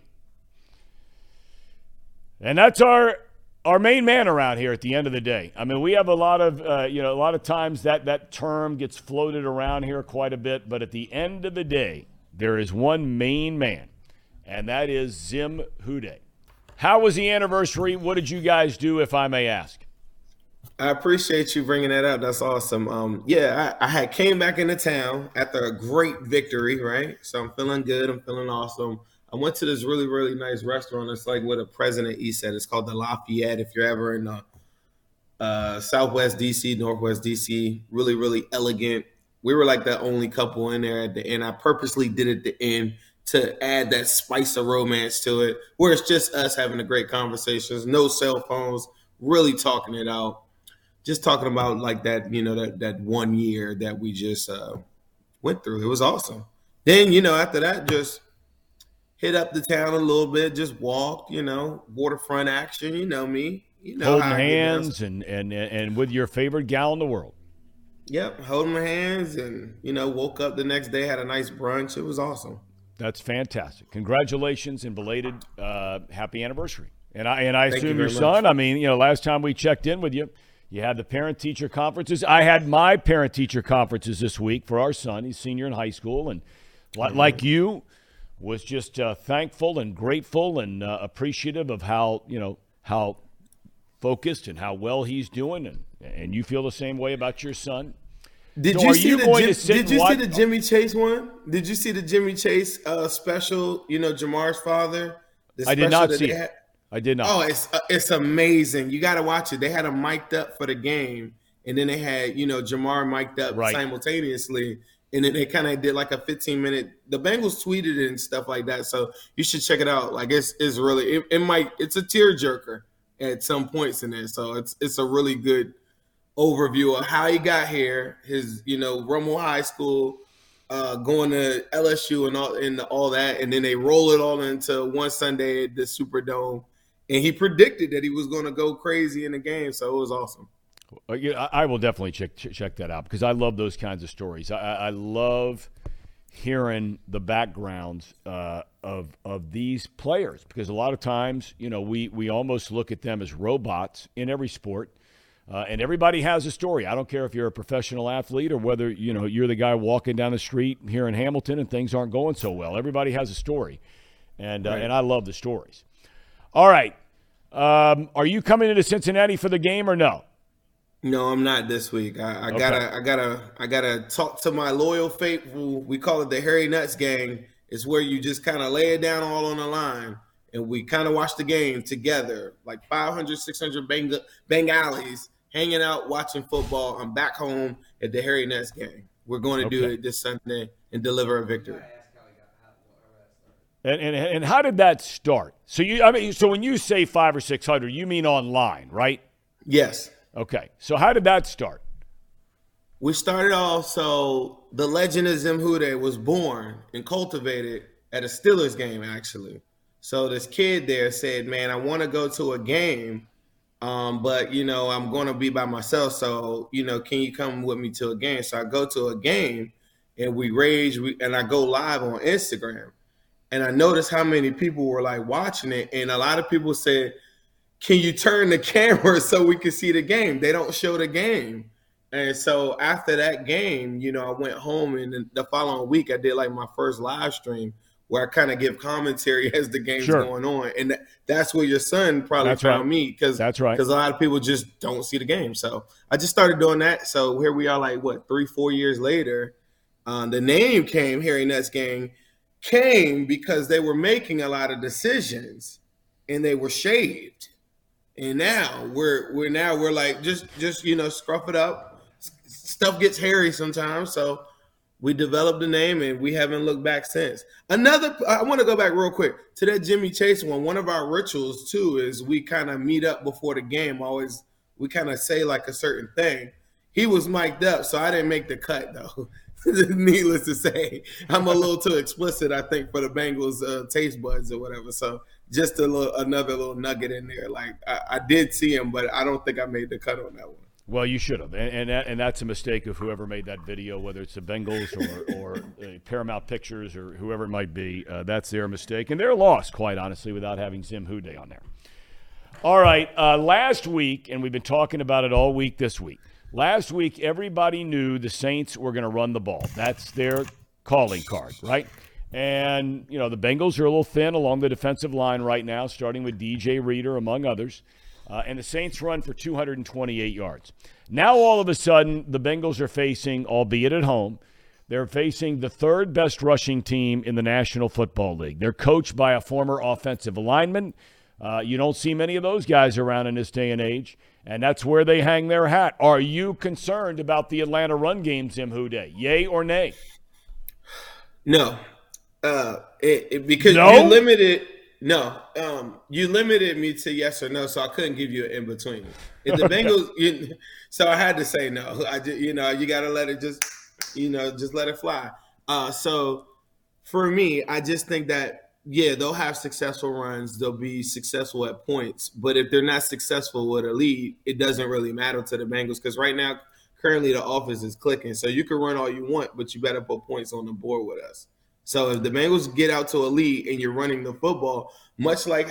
And that's our our main man around here at the end of the day. I mean, we have a lot of uh, you know a lot of times that that term gets floated around here quite a bit, but at the end of the day, there is one main man, and that is Zim WhoDey. How was the anniversary? What did you guys do, if I may ask? I appreciate you bringing that up. That's awesome. Um, yeah, I, I had came back into town after a great victory, right? So I'm feeling good. I'm feeling awesome. I went to this really, really nice restaurant. It's like what a president he said. It's called the Lafayette. If you're ever in the uh, Southwest DC, Northwest DC, really, really elegant. We were like the only couple in there at the end. I purposely did it at the end to add that spice of romance to it, where it's just us having a great conversations, no cell phones, really talking it out just talking about like that, you know, that that one year that we just uh, went through. It was awesome. Then, you know, after that, just hit up the town a little bit, just walked, you know, waterfront action. You know me, you know, Holding how I get down. hands and, and and with your favorite gal in the world. Yep, holding my hands, and you know, woke up the next day, had a nice brunch. It was awesome. That's fantastic. Congratulations and belated uh, happy anniversary. And I and I Thank you assume your very son. I mean, you know, last time we checked in with you, you had the parent teacher conferences. I had my parent teacher conferences this week for our son. He's senior in high school, and li- like you, was just uh, thankful and grateful and uh, appreciative of how you know how focused and how well he's doing, and and you feel the same way about your son. Did So you see you the Jim- Did you watch- see the Jimmy Chase one? Did you see the Jimmy Chase uh, special? You know, Ja'Marr's father. I did not see it. I did not. Oh, it's uh, it's amazing. You got to watch it. They had him mic'd up for the game, and then they had you know Ja'Marr mic'd up Right. simultaneously, and then they kind of did like a 15 minute. The Bengals tweeted it and stuff like that, so you should check it out. Like it's it's really it, it might it's a tearjerker at some points in there, so it's it's a really good overview of how he got here, his you know Rummel High School, uh, going to LSU and all and all that, and then they roll it all into one Sunday at the Superdome, and he predicted that he was going to go crazy in the game, so it was awesome. Uh, yeah, I will definitely check check that out because I love those kinds of stories. I I love hearing the backgrounds uh, of of these players because a lot of times, you know, we we almost look at them as robots in every sport. Uh, and everybody has a story. I don't care if you're a professional athlete or whether you know you're the guy walking down the street here in Hamilton and things aren't going so well. Everybody has a story, and uh, and I love the stories. All right, um, are you coming into Cincinnati for the game or no? No, I'm not this week. I, I Okay. gotta, I gotta, I gotta talk to my loyal faithful. We call it the Hairy Nuts gang. It's where you just kind of lay it down all on the line, and we kind of watch the game together, like 500, 600 bang, Bengalis hanging out watching football. I'm back home at the Hairy Nuts game. We're going to do it this Sunday and deliver a victory. And, and and how did that start? So you, I mean, so when you say five or six hundred, you mean online, right? Yes. Okay. So how did that start? We started off so the legend of Zim WhoDey was born and cultivated at a Steelers game, actually. So this kid there said, "Man, I want to go to a game, um, but you know I'm going to be by myself. So you know, can you come with me to a game?" So I go to a game, and we rage, we, and I go live on Instagram, and I noticed how many people were like watching it, and a lot of people said, "Can you turn the camera so we can see the game?" They don't show the game. And so after that game, you know, I went home and the following week I did like my first live stream where I kind of give commentary as the game's Sure. going on. And that, that's where your son probably That's found right. me because That's right. because a lot of people just don't see the game. So I just started doing that. So here we are, like what three, four years later. Um, the name came Hairy Nuts Gang came because they were making a lot of decisions and they were shaved. And now we're we're now we're like just just you know scruff it up. S- Stuff gets hairy sometimes, so we developed the name and we haven't looked back since. Another, I want to go back real quick to that Jimmy Chase one. One of our rituals too is we kind of meet up before the game. Always we kind of say like a certain thing. He was mic'd up, so I didn't make the cut though. Needless to say, I'm a little too explicit, I think, for the Bengals uh, taste buds or whatever. So just a little, another little nugget in there. Like I, I did see him, but I don't think I made the cut on that one. Well, you should have, and and, that, and that's a mistake of whoever made that video, whether it's the Bengals or or uh, Paramount Pictures or whoever it might be. Uh, that's their mistake, and they're lost, quite honestly, without having Zim WhoDey on there. All right, uh, last week, and we've been talking about it all week this week. Last week, everybody knew the Saints were going to run the ball. That's their calling card, right? And, you know, the Bengals are a little thin along the defensive line right now, starting with DJ Reader, among others. Uh, and the Saints run for 228 yards. Now, all of a sudden, the Bengals are facing, albeit at home, they're facing the third best rushing team in the National Football League. They're coached by a former offensive lineman. Uh, you don't see many of those guys around in this day and age, and that's where they hang their hat. Are you concerned about the Atlanta run game, Zim WhoDey? Yay or nay? No, uh, it, it- because No? you limited. No, um, you limited me to yes or no, so I couldn't give you an in between. If the Bengals, you, so I had to say no. I just, you know, you got to let it just, you know, just let it fly. Uh, so for me, I just think that yeah, they'll have successful runs. They'll be successful at points, but if they're not successful with a lead, it doesn't really matter to the Bengals because right now, currently the offense is clicking. So you can run all you want, but you better put points on the board with us. So if the Bengals get out to a lead and you're running the football, much like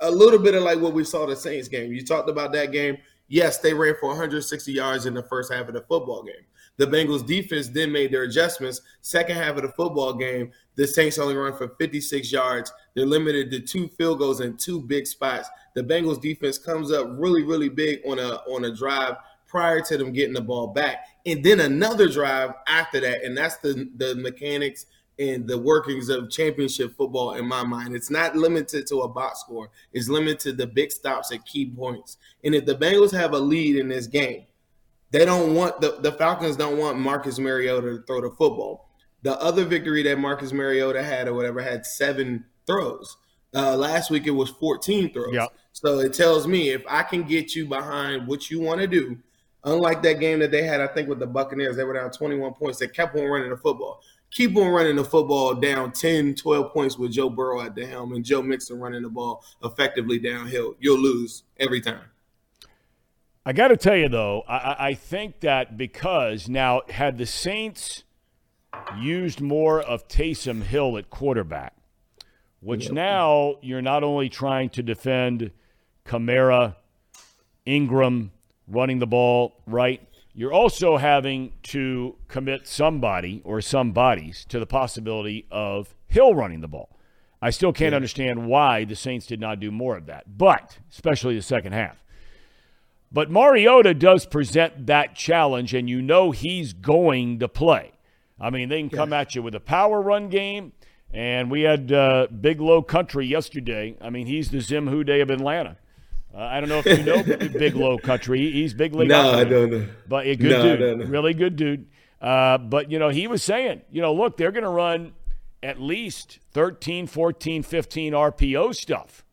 a little bit of like what we saw the Saints game. You talked about that game. Yes, they ran for 160 yards in the first half of the football game. The Bengals defense then made their adjustments. Second half of the football game, the Saints only run for 56 yards. They're limited to two field goals and two big spots. The Bengals defense comes up really, really big on a on a drive prior to them getting the ball back, and then another drive after that, and that's the the mechanics and the workings of championship football in my mind. It's not limited to a box score. It's limited to the big stops at key points. And if the Bengals have a lead in this game, they don't want the, the Falcons don't want Marcus Mariota to throw the football. The other victory that Marcus Mariota had or whatever had seven throws. Uh, last week it was 14 throws. Yep. So it tells me if I can get you behind what you want to do, unlike that game that they had, I think with the Buccaneers, they were down 21 points. They kept on running the football keep on running the football down 10, 12 points with Joe Burrow at the helm and Joe Mixon running the ball effectively downhill, you'll lose every time. I got to tell you, though, I, I, think that because now, had the Saints used more of Taysom Hill at quarterback, which yep. now you're not only trying to defend Kamara, Ingram running the ball right, you're also having to commit somebody or some bodies to the possibility of Hill running the ball. I still can't yeah. understand why the Saints did not do more of that, but especially the second half. But Mariota does present that challenge, and you know he's going to play. I mean, they can come at you with a power run game, and we had uh, Big Low Country yesterday. I mean, he's the Zim WhoDey of Atlanta. Uh, I don't know if you know Big Low Country. He's big league. No, I don't know. But a good no, dude, really good dude. Uh, but you know, he was saying, you know, look, they're going to run at least 13, 14, 15 RPO stuff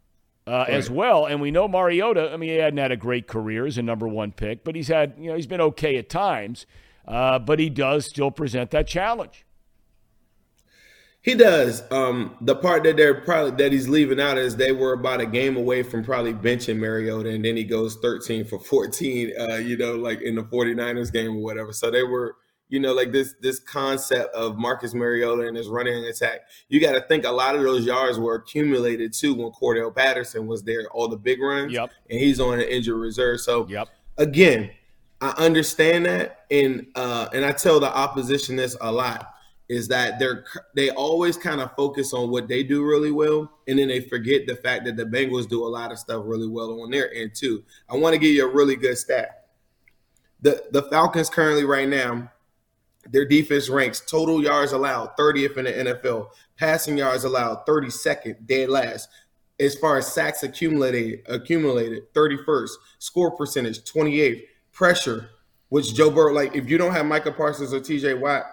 uh, right. as well. And we know Mariota. I mean, he hadn't had a great career as a number one pick, but he's had, you know, he's been okay at times. Uh, but he does still present that challenge. He does. Um, the part that they're probably that he's leaving out is they were about a game away from probably benching Mariota, and then he goes 13 for 14, uh, you know, like in the 49ers game or whatever. So they were, you know, like this this concept of Marcus Mariota and his running attack. You got to think a lot of those yards were accumulated too when Cordarrelle Patterson was there, all the big runs, yep. and he's on an injured reserve. So yep. again, I understand that, and uh, and I tell the opposition this a lot is that they're they always kind of focus on what they do really well, and then they forget the fact that the Bengals do a lot of stuff really well on their end too. I want to give you a really good stat. The the Falcons currently right now, their defense ranks total yards allowed 30th in the NFL, passing yards allowed 32nd, dead last. As far as sacks accumulated, accumulated 31st, score percentage 28th, pressure, which Joe Burrow like if you don't have Micah Parsons or TJ Watt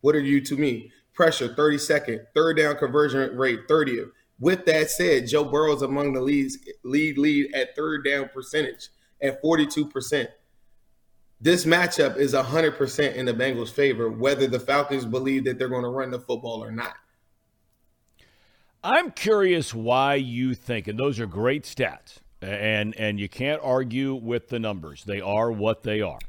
what are you to me? Pressure, 32nd. Third down conversion rate, 30th. With that said, Joe Burrow's among the leads, lead lead at third down percentage at 42%. This matchup is 100% in the Bengals' favor, whether the Falcons believe that they're going to run the football or not. I'm curious why you think, and those are great stats, and and you can't argue with the numbers. They are what they are.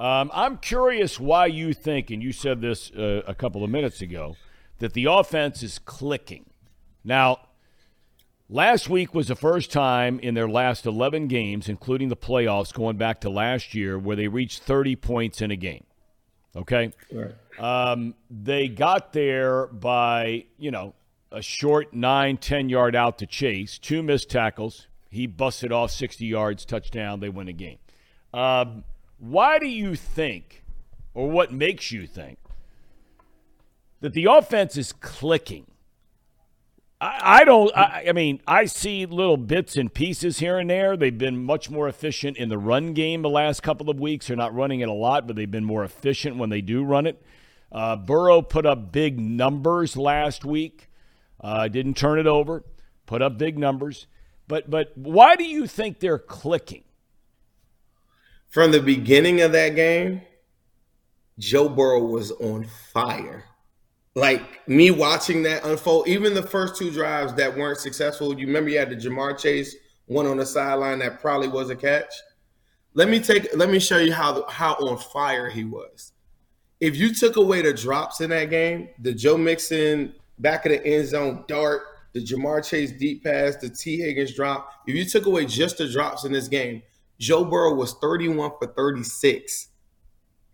Um, I'm curious why you think, and you said this uh, a couple of minutes ago, that the offense is clicking. Now, last week was the first time in their last 11 games, including the playoffs going back to last year, where they reached 30 points in a game. Okay? Right. Um, they got there by, you know, a short nine, 10 yard out to chase, two missed tackles. He busted off 60 yards, touchdown. They win a game. Um, why do you think, or what makes you think, that the offense is clicking? I, I don't. I, I, mean, I see little bits and pieces here and there. They've been much more efficient in the run game the last couple of weeks. They're not running it a lot, but they've been more efficient when they do run it. Uh, Burrow put up big numbers last week. Uh, didn't turn it over. Put up big numbers. But but why do you think they're clicking? From the beginning of that game, Joe Burrow was on fire. Like me watching that unfold, even the first two drives that weren't successful. You remember you had the Ja'Marr Chase one on the sideline that probably was a catch. Let me take. Let me show you how how on fire he was. If you took away the drops in that game, the Joe Mixon back of the end zone dart, the Ja'Marr Chase deep pass, the Tee Higgins drop. If you took away just the drops in this game, Joe Burrow was 31 for 36.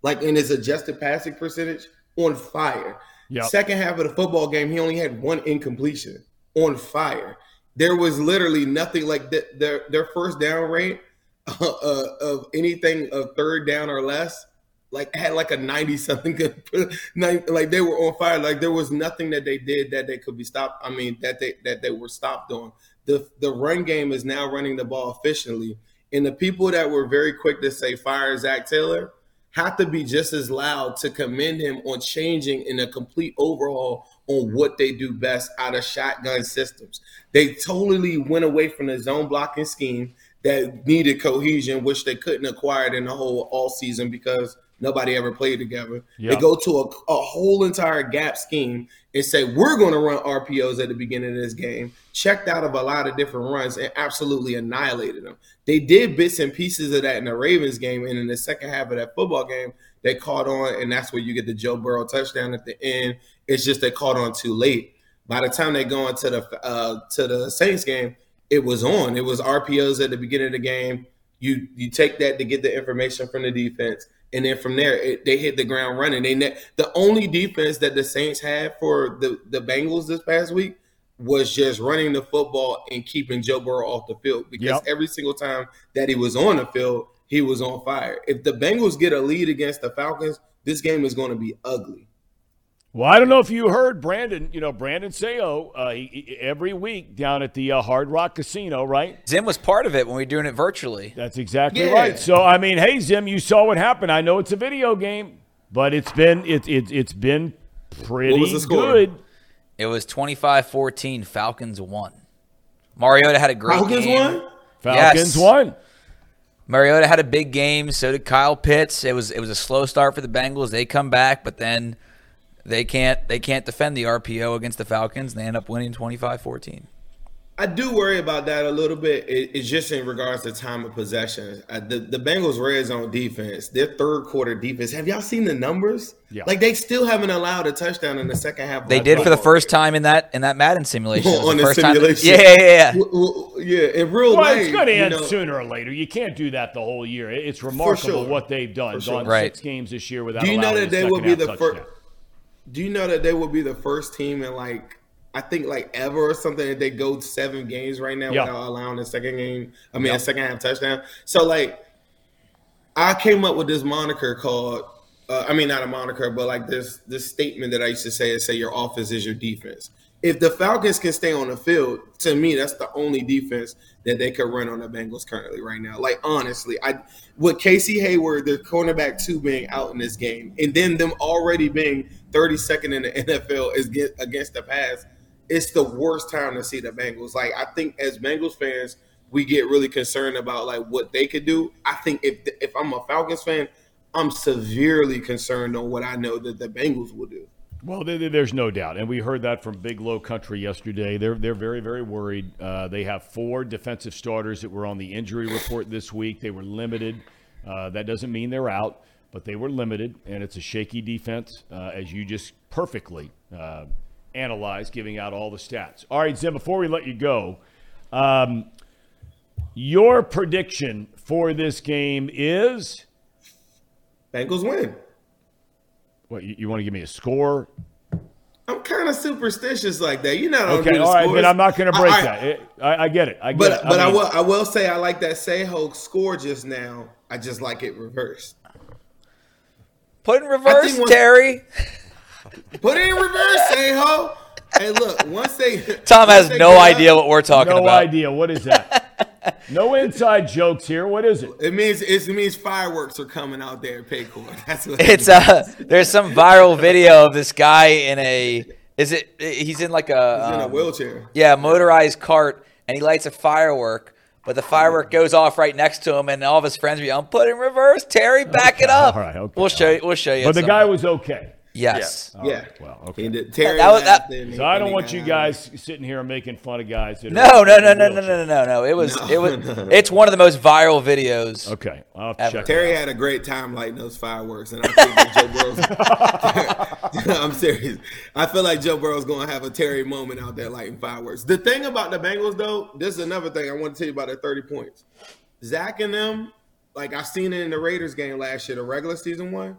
Like in his adjusted passing percentage, on fire. Yep. Second half of the football game, he only had one incompletion. On fire. There was literally nothing like that. Their their first down rate uh, of anything of third down or less, like had like a ninety something good, like they were on fire. Like there was nothing that they did that they could be stopped. I mean that they that they were stopped on. The the run game is now running the ball efficiently, and the people that were very quick to say fire Zac Taylor have to be just as loud to commend him on changing in a complete overhaul on what they do best out of shotgun systems. They totally went away from the zone blocking scheme that needed cohesion, which they couldn't acquire in the whole all season because nobody ever played together. Yep. They go to a, a, whole entire gap scheme and say, we're going to run RPOs at the beginning of this game, checked out of a lot of different runs and absolutely annihilated them. They did bits and pieces of that in the Ravens game. And in the second half of that football game, they caught on. And that's where you get the Joe Burrow touchdown at the end. It's just they caught on too late. By the time they go into the uh, to the Saints game, it was on. It was RPOs at the beginning of the game. You you take that to get the information from the defense and then from there it, they hit the ground running. They the only defense that the Saints had for the the Bengals this past week was just running the football and keeping Joe Burrow off the field because yep. every single time that he was on the field, he was on fire. If the Bengals get a lead against the Falcons, this game is going to be ugly. Well, I don't know if you heard Brandon, you know, Brandon Sayo uh, he, he, every week down at the uh, Hard Rock Casino, right? Zim was part of it when we were doing it virtually. That's exactly yeah. right. So, I mean, hey, Zim, you saw what happened. I know it's a video game, but it's been it, it, it's been pretty good. It was 25-14. Falcons won. Mariota had a great game. Falcons game. won? Falcons yes. won. Mariota had a big game. So did Kyle Pitts. It was it was a slow start for the Bengals. They come back, but then – they can't they can't defend the RPO against the Falcons. And they end up winning 25-14. I do worry about that a little bit. it's just in regards to time of possession. Uh, the the Bengals red zone defense, their third quarter defense. Have y'all seen the numbers? Yeah. Like they still haven't allowed a touchdown in the second half. They did for the first time in that in that Madden simulation. On the, the simulation, time. yeah, yeah, yeah. yeah, in real well, life, it's going to end know, sooner or later. You can't do that the whole year. It's remarkable sure. what they've done. Sure. Gone right. six games this year without. Do you know that they will be the first? Do you know that they will be the first team in like I think like ever or something that they go seven games right now yeah. without allowing a second game. I mean, a second half touchdown. So like, I came up with this moniker called. Uh, I mean, not a moniker, but like this this statement that I used to say is say your offense is your defense if the Falcons can stay on the field, to me, that's the only defense that they could run on the Bengals currently right now. Like honestly, I with Casey Hayward, the cornerback two being out in this game, and then them already being 32nd in the NFL is get, against the pass, it's the worst time to see the Bengals. Like I think as Bengals fans, we get really concerned about like what they could do. I think if if I'm a Falcons fan, I'm severely concerned on what I know that the Bengals will do. Well, there's no doubt, and we heard that from Big Low Country yesterday. They're they're very very worried. Uh, they have four defensive starters that were on the injury report this week. They were limited. Uh, that doesn't mean they're out, but they were limited, and it's a shaky defense, uh, as you just perfectly uh, analyzed, giving out all the stats. All right, Zim. Before we let you go, um, your prediction for this game is Bengals win. What you, you want to give me a score? I'm kind of superstitious like that. You know, okay, all right, but I'm not going to break I, that. It, I, I, get it. I get but it. but I, mean, I, will I will say I like that Seho score just now. I just like it reversed. Put in reverse, once, Terry. Put it in reverse, Seho. Hey, look. Once they Thom once has they no idea what we're talking no about. No idea. What is that? no inside jokes here. What is it? It means it means fireworks are coming out there at Paycor. That's what it's. It uh, there's some viral video of this guy in a. Is it? He's in like a. He's in a um, wheelchair. Yeah, motorized cart, and he lights a firework. But the firework goes off right next to him, and all of his friends be, "I'm put in reverse, Terry, back it up." All right, okay. We'll show you. We'll show you. But the guy was okay. Yes. Oh, yeah. yeah. Well, okay. Terry that was, that, so I don't want you guys sitting here making fun of guys. no, no, no, no, no, no, no, no. It was, no, it was, no. it's one of the most viral videos. Okay, I'll check. Terry had a great time lighting those fireworks, and I think that Joe Burrow's. I'm serious. I feel like Joe Burrow's going to have a Terry moment out there lighting fireworks. The thing about the Bengals, though, this is another thing I want to tell you about their 30 points. Zac and them, like I've seen it in the Raiders game last year, the regular season one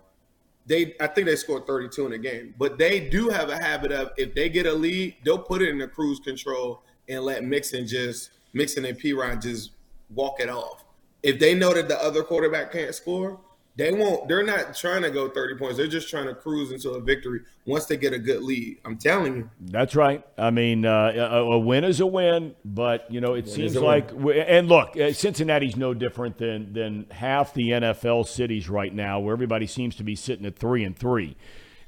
they I think they scored 32 in a game, but they do have a habit of if they get a lead, they'll put it in the cruise control and let Mixon just Mixon and Perine just walk it off. if they know that the other quarterback can't score, they won't. They're not trying to go thirty points. They're just trying to cruise into a victory once they get a good lead. I'm telling you. That's right. I mean, uh, a, a, win is a win, but you know, it win seems like. And look, uh, Cincinnati's no different than than half the NFL cities right now, where everybody seems to be sitting at three and three.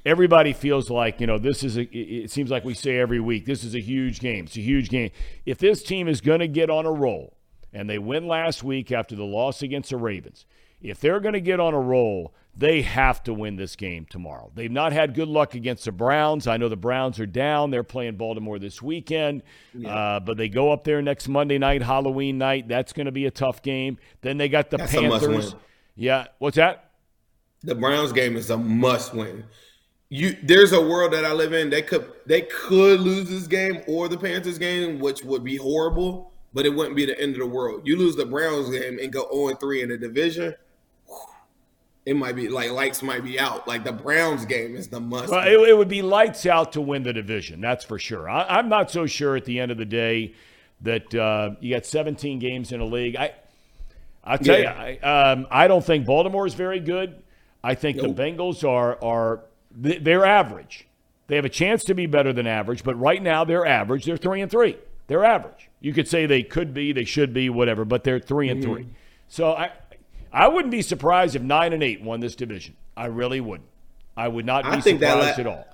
Everybody feels like you know this is a. It seems like we say every week, this is a huge game. It's a huge game. If this team is going to get on a roll, and they win last week after the loss against the Ravens if they're going to get on a roll, they have to win this game tomorrow. They've not had good luck against the Browns. I know the Browns are down. They're playing Baltimore this weekend, yeah. uh, but they go up there next Monday night, Halloween night. That's going to be a tough game. Then they got the That's Panthers. Yeah, what's that? The Browns game is a must win. You, there's a world that I live in. They could they could lose this game or the Panthers game, which would be horrible, but it wouldn't be the end of the world. You lose the Browns game and go 0 3 in the division it might be like lights might be out. Like the Browns game is the must. Well, it, it, would be lights out to win the division. That's for sure. I, am not so sure at the end of the day that uh, you got 17 games in a league. I, I'll tell yeah. you, I, um, I don't think Baltimore is very good. I think nope. the Bengals are are they're average. They have a chance to be better than average, but right now they're average. They're three and three. They're average. You could say they could be, they should be, whatever, but they're three and mm-hmm. three. So I, I wouldn't be surprised if nine and eight won this division. I really wouldn't. I would not be surprised la- at all.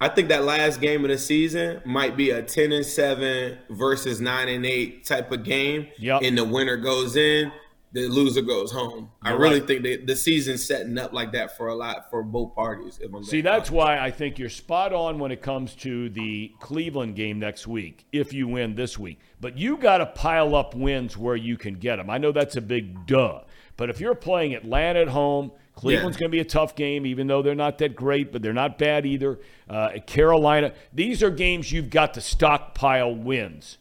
I think that last game of the season might be a ten and seven versus nine and eight type of game. Yep. And the winner goes in, the loser goes home. You're I really right. think that the season's setting up like that for a lot for both parties. See, that's honest. why I think you're spot on when it comes to the Cleveland game next week. If you win this week, but you got to pile up wins where you can get them. I know that's a big duh. But if you're playing Atlanta at home, Cleveland's yeah. going to be a tough game, even though they're not that great, but they're not bad either. Uh, Carolina, these are games you've got to stockpile wins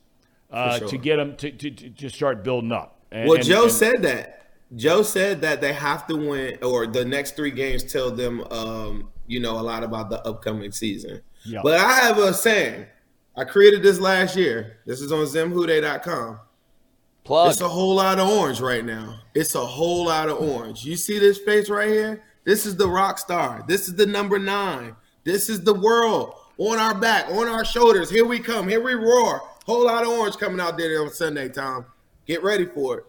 uh, sure. to get them to, to, to start building up. And, well, and, Joe and, said that. Joe said that they have to win, or the next three games tell them, um, you know, a lot about the upcoming season. Yep. But I have a saying. I created this last year. This is on zimhude.com. Plug. It's a whole lot of orange right now. It's a whole lot of orange. You see this face right here? This is the rock star. This is the number nine. This is the world on our back, on our shoulders. Here we come. Here we roar. Whole lot of orange coming out there on Sunday, Thom. Get ready for it.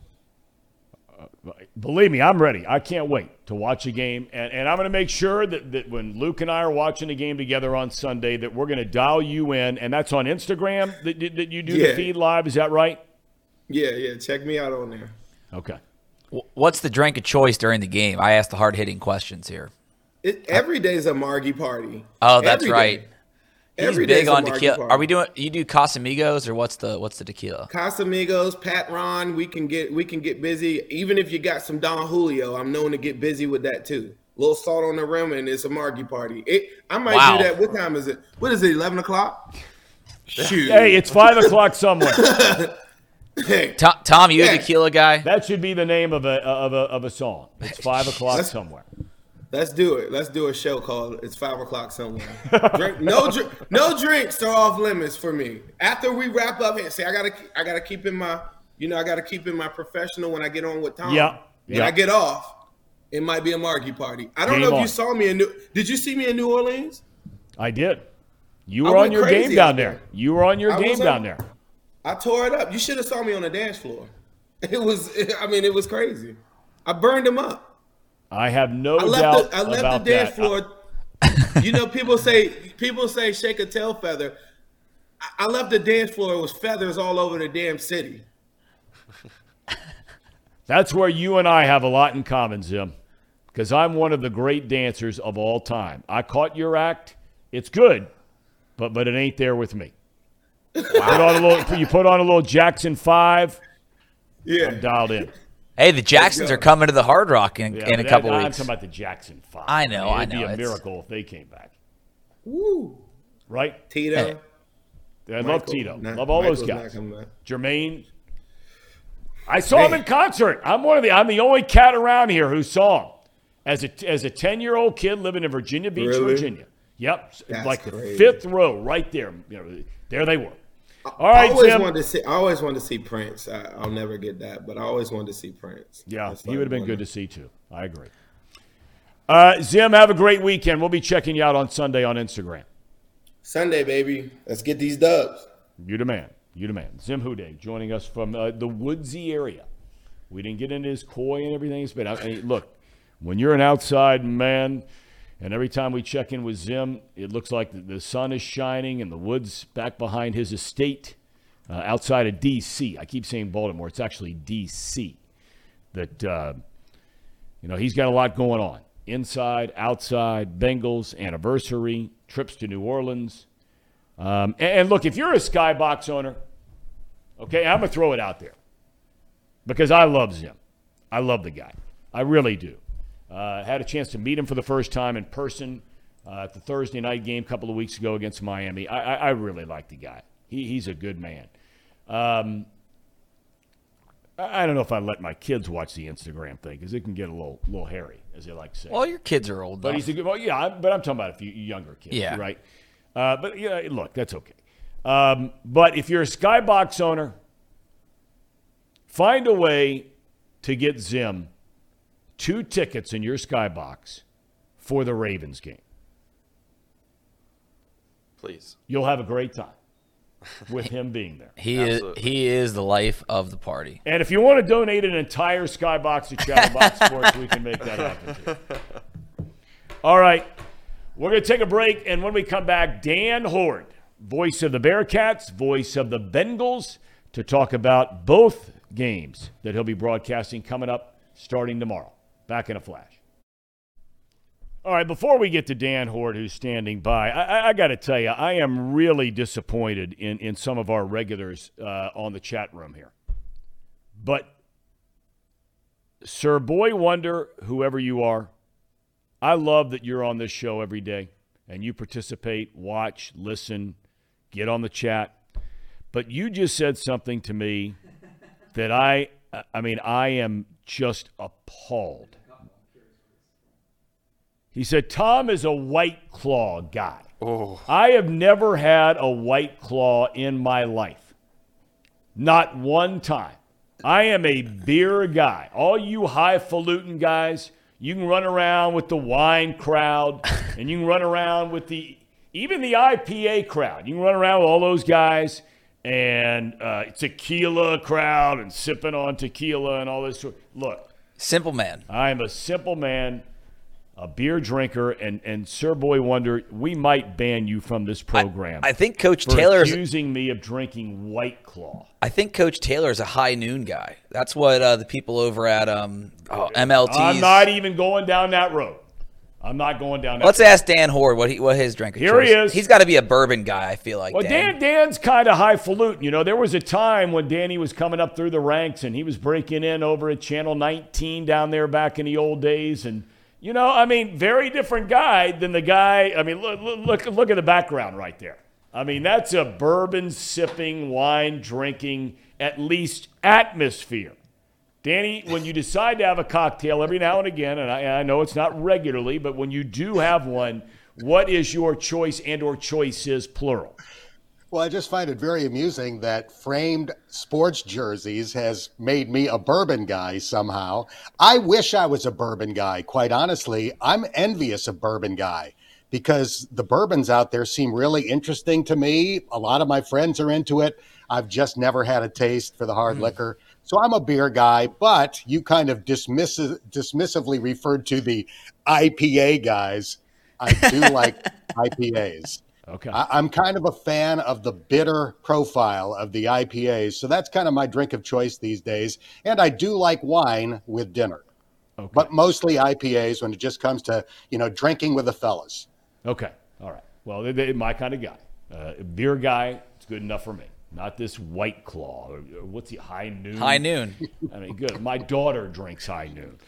Uh, believe me, I'm ready. I can't wait to watch a game. And, and I'm going to make sure that, that when Luke and I are watching a game together on Sunday, that we're going to dial you in. And that's on Instagram that, that you do yeah. the feed live. Is that right? Yeah, yeah. Check me out on there. Okay. What's the drink of choice during the game? I ask the hard hitting questions here. It, every day is a Margie party. Oh, that's every right. Day. He's every big on tequila. Party. Are we doing? You do Casamigos or what's the what's the tequila? Casamigos, Patrón. We can get we can get busy. Even if you got some Don Julio, I'm known to get busy with that too. A little salt on the rim, and it's a Margie party. It, I might wow. do that. What time is it? What is it? Eleven o'clock. Shoot. Hey, it's five o'clock somewhere. Thom, Thom, you yeah. a tequila guy? That should be the name of a of a of a song. It's five o'clock let's, somewhere. Let's do it. Let's do a show called "It's Five O'clock Somewhere." drink, no, drink, no drinks are off limits for me. After we wrap up here, say I gotta I gotta keep in my you know I gotta keep in my professional when I get on with Thom. Yeah. When yeah. I get off, it might be a Margie party. I don't Game know if on. you saw me in New. Did you see me in New Orleans? I did. You were on your game down there. there. You were on your I game down there. I tore it up. You should have saw me on the dance floor. It was, I mean, it was crazy. I burned them up. I have no I left doubt. The, I left the dance that. floor. you know, people say people say shake a tail feather. I left the dance floor. It was feathers all over the damn city. That's where you and I have a lot in common, Zim. Because I'm one of the great dancers of all time. I caught your act. It's good, but but it ain't there with me. Wow. Put on a little, you put on a little Jackson Five. Yeah, I'm dialed in. Hey, the Jacksons are coming to the Hard Rock in, yeah, in a couple I'm weeks. I'm talking about the Jackson Five. I know, I, mean, I know. It'd be a miracle if they came back. Woo! Right, Tito. Hey. I Michael, love Tito. Not, love all Michael's those guys. Jermaine. I saw him in concert. I'm one of the. I'm the only cat around here who saw him as a as a ten year old kid living in Virginia Beach, really? Virginia. Yep, That's like crazy. the fifth row, right there. You know, there they were. All right, I always Tim. wanted to see. I always wanted to see Prince. I, I'll never get that, but I always wanted to see Prince. Yeah, he would have been good to see too. I agree. Uh, Zim, have a great weekend. We'll be checking you out on Sunday on Instagram. Sunday, baby. Let's get these dubs. You the man. You the man. Zim WhoDey joining us from uh, the woodsy area. We didn't get into his koi and everything, but I mean, look, when you're an outside man, and every time we check in with Zim, it looks like the, sun is shining and the woods back behind his estate uh, outside of D.C. I keep saying Baltimore. It's actually D.C. That uh, you know he's got a lot going on inside, outside, Bengals anniversary, trips to New Orleans. Um, and, and look, if you're a skybox owner, okay, I'm gonna throw it out there because I love Zim. I love the guy. I really do. Uh, had a chance to meet him for the first time in person uh, at the Thursday night game a couple of weeks ago against Miami. I, I, I really like the guy. He, he's a good man. Um, I I don't know if I let my kids watch the Instagram thing because it can get a little, little hairy, as they like to say. Well, your kids are old. But enough. he's a good. Well, yeah, but I'm talking about a few younger kids. Yeah. Right. Uh, but yeah, look, that's okay. Um, but if you're a skybox owner, find a way to get Zim two tickets in your skybox for the Ravens game. Please. You'll have a great time with him being there. he is he is the life of the party. And if you want to donate an entire skybox to Chatterbox Sports, we can make that happen too. All right. We're going to take a break. And when we come back, Dan Hoard, voice of the Bearcats, voice of the Bengals, to talk about both games that he'll be broadcasting coming up starting tomorrow. Back in a flash. All right, before we get to Dan Hoard, who's standing by, I, I, I got to tell you, I am really disappointed in, in some of our regulars uh, on the chat room here. But, Sir Boy Wonder, whoever you are, I love that you're on this show every day and you participate, watch, listen, get on the chat. But you just said something to me that I, I mean, I am just appalled. He said, Thom is a white claw guy. Oh, I have never had a white claw in my life. Not one time. I am a beer guy. All you highfalutin guys, you can run around with the wine crowd and you can run around with the even the IPA crowd. You can run around with all those guys and uh, tequila crowd and sipping on tequila and all this. Look, Simple man. I am a simple man, a beer drinker, and and Sir Boy Wonder, we might ban you from this program. I think Coach Taylor is accusing me of drinking White Claw. I think Coach Taylor is a high noon guy. That's what uh, the people over at um, oh, MLT. I'm not even going down that road. I'm not going down that. Let's road. ask Dan Hoard what he what his drink. Here he is. He's got to be a bourbon guy. I feel like. Well, Dan, Dan. Dan's kind of highfalutin. You know, there was a time when Danny was coming up through the ranks and he was breaking in over at Channel 19 down there back in the old days. And, you know, I mean, very different guy than the guy. I mean, look, look, look at the background right there. I mean, that's a bourbon sipping, wine drinking, at least atmosphere. Danny, when you decide to have a cocktail every now and again, and I, I know it's not regularly, but when you do have one, what is your choice and or choices plural? Well, I just find it very amusing that framed sports jerseys has made me a bourbon guy somehow. I wish I was a bourbon guy, quite honestly. I'm envious of bourbon guy because the bourbons out there seem really interesting to me. A lot of my friends are into it. I've just never had a taste for the hard hmm. liquor. So I'm a beer guy, but you kind of dismiss- dismissively referred to the IPA guys. I do like IPAs. Okay. I, I'm kind of a fan of the bitter profile of the IPAs, so that's kind of my drink of choice these days. And I do like wine with dinner, Okay. but mostly IPAs when it just comes to you know drinking with the fellas. Okay. All right. Well, they, they, my kind of guy. Uh, beer guy, it's good enough for me. Not this White Claw. Or, or what's the High Noon? High noon. I mean, good. My daughter drinks High Noon,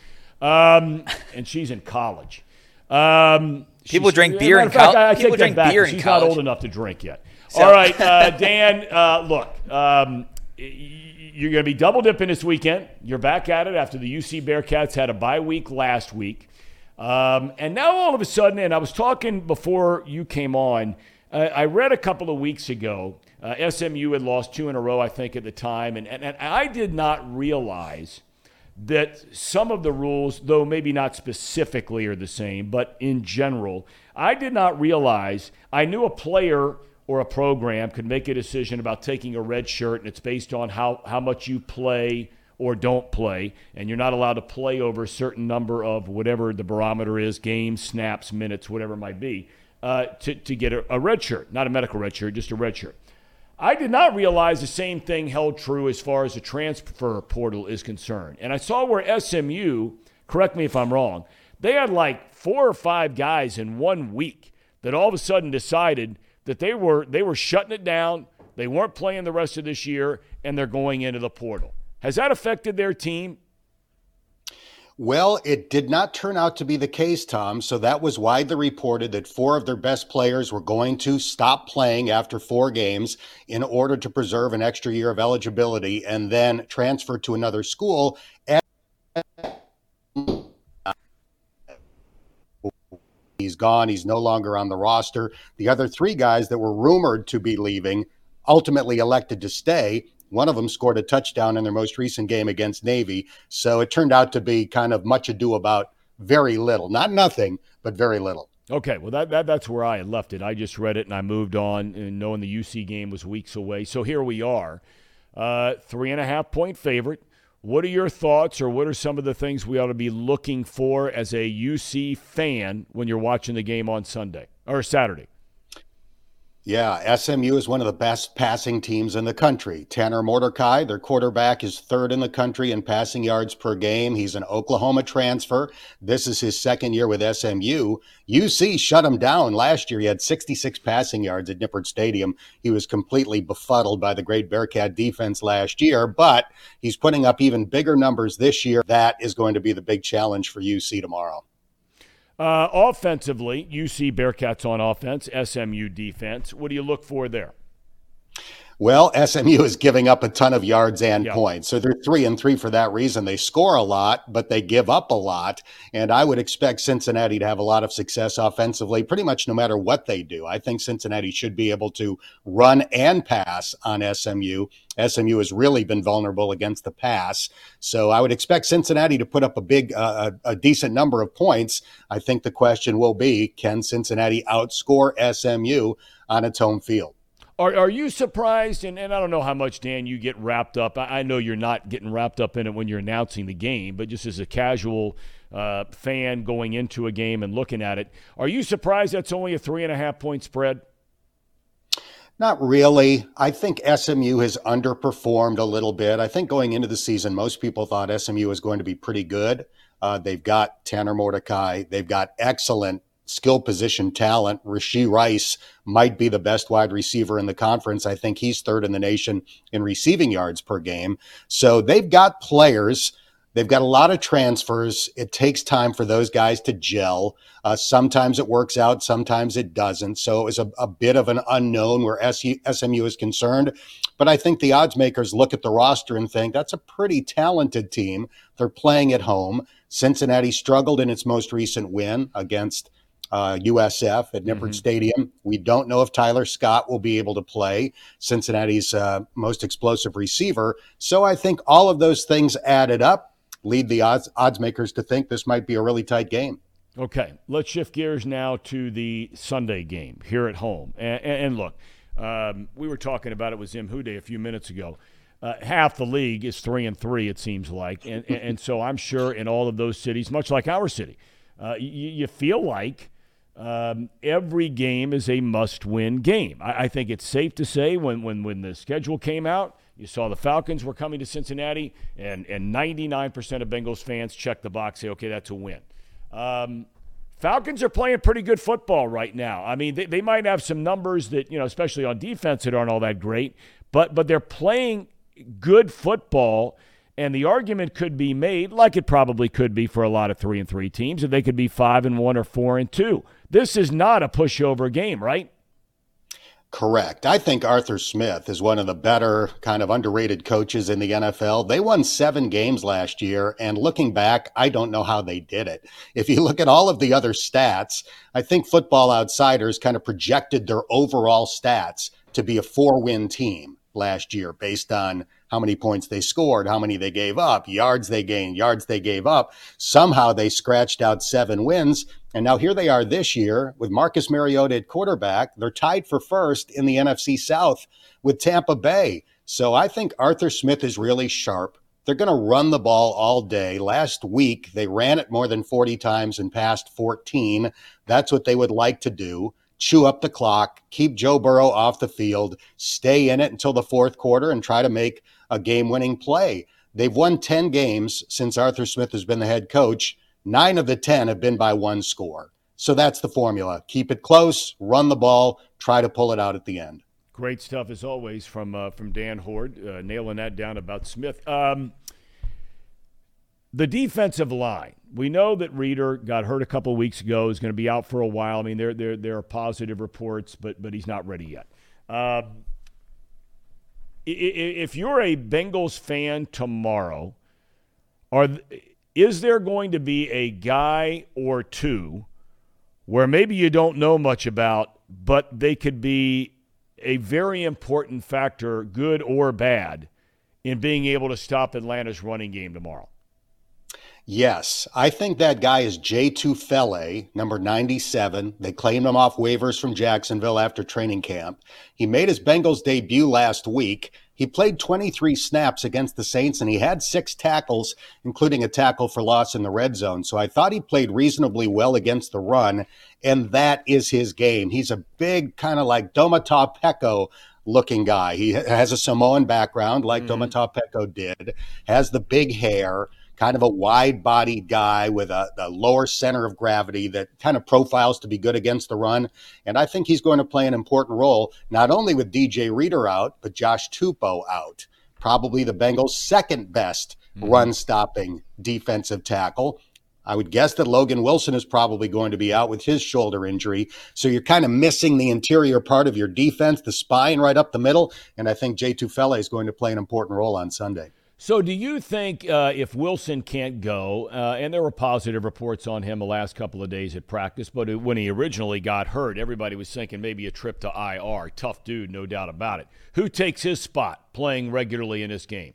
um, and she's in college. Um, People she's- drink beer in of fact, col- I- I people take drink back. beer in She's college. not old enough to drink yet. So- All right, uh, Dan. Uh, look, um, you're going to be double dipping this weekend. You're back at it after the UC Bearcats had a bye week last week. Um, and now all of a sudden, and I was talking before you came on, uh, I read a couple of weeks ago, Uh, SMU had lost two in a row, I think, at the time, and, and, and I did not realize that some of the rules, though maybe not specifically, are the same, but in general, I did not realize. I knew a player or a program could make a decision about taking a red shirt, and it's based on how, how much you play or don't play, and you're not allowed to play over a certain number of whatever the barometer is games, snaps, minutes, whatever it might be, uh, to, to get a, a red shirt, not a medical red shirt, just a red shirt. I did not realize the same thing held true as far as the transfer portal is concerned. And I saw where SMU, correct me if I'm wrong, they had like four or five guys in one week that all of a sudden decided that they were they were shutting it down, they weren't playing the rest of this year, and they're going into the portal. Has that affected their team? Well, it did not turn out to be the case, Thom. So that was widely reported that four of their best players were going to stop playing after four games in order to preserve an extra year of eligibility and then transfer to another school. He's gone. He's no longer on the roster. The other three guys that were rumored to be leaving ultimately elected to stay. One of them scored a touchdown in their most recent game against Navy. So it turned out to be kind of much ado about very little. Not nothing, but very little. Okay, well that, that that's where I had left it. I just read it and I moved on, and knowing the UC game was weeks away. So here we are, uh, three and a half point favorite. What are your thoughts, or what are some of the things we ought to be looking for as a UC fan when you're watching the game on Sunday or Saturday? Yeah, SMU is one of the best passing teams in the country. Tanner Mordecai, their quarterback, is third in the country in passing yards per game. He's an Oklahoma transfer. This is his second year with SMU. UC shut him down last year. He had 66 passing yards at Nippert Stadium. He was completely befuddled by the great Bearcat defense last year, but he's putting up even bigger numbers this year. That is going to be the big challenge for UC tomorrow. Uh, offensively, you see Bearcats on offense, SMU defense. What do you look for there? Well, SMU is giving up a ton of yards and yep. points. So they're three and three for that reason. They score a lot, but they give up a lot. And I would expect Cincinnati to have a lot of success offensively, pretty much no matter what they do. I think Cincinnati should be able to run and pass on SMU. SMU has really been vulnerable against the pass. So I would expect Cincinnati to put up a big, uh, a, a decent number of points. I think the question will be can Cincinnati outscore SMU on its home field? Are, are you surprised? And, and I don't know how much, Dan, you get wrapped up. I, I know you're not getting wrapped up in it when you're announcing the game, but just as a casual uh, fan going into a game and looking at it, are you surprised that's only a three and a half point spread? Not really. I think SMU has underperformed a little bit. I think going into the season, most people thought SMU was going to be pretty good. Uh, they've got Tanner Mordecai. They've got excellent skill position talent. Rashee Rice might be the best wide receiver in the conference. I think he's third in the nation in receiving yards per game. So they've got players. They've got a lot of transfers. It takes time for those guys to gel. Uh, sometimes it works out, sometimes it doesn't. So it was a, a bit of an unknown where SMU is concerned. But I think the odds makers look at the roster and think that's a pretty talented team. They're playing at home. Cincinnati struggled in its most recent win against uh, USF at Nippert mm-hmm. Stadium. We don't know if Tyler Scott will be able to play, Cincinnati's uh, most explosive receiver. So I think all of those things added up lead the odds, odds makers to think this might be a really tight game. Okay, let's shift gears now to the Sunday game here at home. And, and look, um, we were talking about it with Zim WhoDey a few minutes ago. Uh, half the league is three and three, it seems like, and, and, and so I'm sure in all of those cities, much like our city, uh, you, you feel like um, every game is a must-win game. I, I, think it's safe to say when, when when the schedule came out, you saw the Falcons were coming to Cincinnati, and and 99% of Bengals fans check the box, say, okay, that's a win. Um, Falcons are playing pretty good football right now. I mean, they, they might have some numbers that you know, especially on defense, that aren't all that great, but but they're playing good football. And the argument could be made, like it probably could be for a lot of three and three teams, that they could be five and one or four and two. This is not a pushover game, right? Correct. I think Arthur Smith is one of the better kind of underrated coaches in the NFL. They won seven games last year. And looking back, I don't know how they did it. If you look at all of the other stats, I think Football Outsiders kind of projected their overall stats to be a four win team last year based on how many points they scored, how many they gave up, yards they gained, yards they gave up. Somehow they scratched out seven wins. And now here they are this year with Marcus Mariota at quarterback. They're tied for first in the NFC South with Tampa Bay. So I think Arthur Smith is really sharp. They're going to run the ball all day. Last week, they ran it more than 40 times and passed 14. That's what they would like to do. Chew up the clock, keep Joe Burrow off the field, stay in it until the fourth quarter, and try to make a game winning play. They've won 10 games since Arthur Smith has been the head coach. Nine of the 10 have been by one score. So that's the formula. Keep it close, run the ball, try to pull it out at the end. Great stuff as always from uh, from Dan Hoard, uh, nailing that down about Smith. Um, the defensive line. We know that Reader got hurt a couple weeks ago. Is going to be out for a while. I mean, there there there are positive reports, but but he's not ready yet. Um, if you're a Bengals fan tomorrow, are is there going to be a guy or two where maybe you don't know much about, but they could be a very important factor, good or bad, in being able to stop Atlanta's running game tomorrow? Yes, I think that guy is Jay Tufele, number 97. They claimed him off waivers from Jacksonville after training camp. He made his Bengals debut last week. He played 23 snaps against the Saints and he had six tackles, including a tackle for loss in the red zone. So I thought he played reasonably well against the run, and that is his game. He's a big, kind of like Domata Peko looking guy. He has a Samoan background, like mm-hmm. Domata Peko did, has the big hair kind of a wide bodied guy with a, a, lower center of gravity that kind of profiles to be good against the run. And I think he's going to play an important role, not only with DJ Reader out, but Josh Tupou out. Probably the Bengals' second best mm-hmm. run stopping defensive tackle. I would guess that Logan Wilson is probably going to be out with his shoulder injury. So you're kind of missing the interior part of your defense, the spine right up the middle. And I think Jay Tufele is going to play an important role on Sunday. So, do you think uh, if Wilson can't go, uh, and there were positive reports on him the last couple of days at practice, but when he originally got hurt, everybody was thinking maybe a trip to IR. Tough dude, no doubt about it. Who takes his spot playing regularly in this game?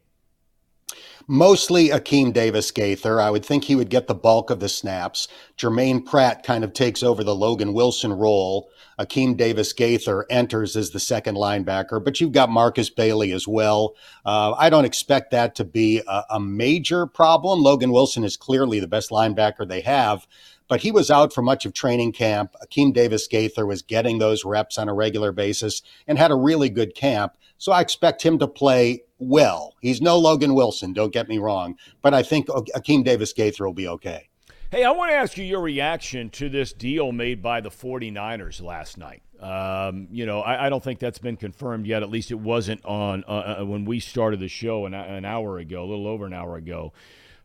Mostly Akeem Davis Gaither. I would think he would get the bulk of the snaps. Jermaine Pratt kind of takes over the Logan Wilson role. Akeem Davis Gaither enters as the second linebacker, but you've got Markus Bailey as well. Uh, I don't expect that to be a, a major problem. Logan Wilson is clearly the best linebacker they have but he was out for much of training camp. Akeem Davis Gaither was getting those reps on a regular basis and had a really good camp. So I expect him to play well. He's no Logan Wilson, don't get me wrong, but I think Akeem Davis Gaither will be okay. Hey, I want to ask you your reaction to this deal made by the 49ers last night. Um, you know, I, I, don't think that's been confirmed yet. At least it wasn't on uh, uh, when we started the show an, an, hour ago, a little over an hour ago.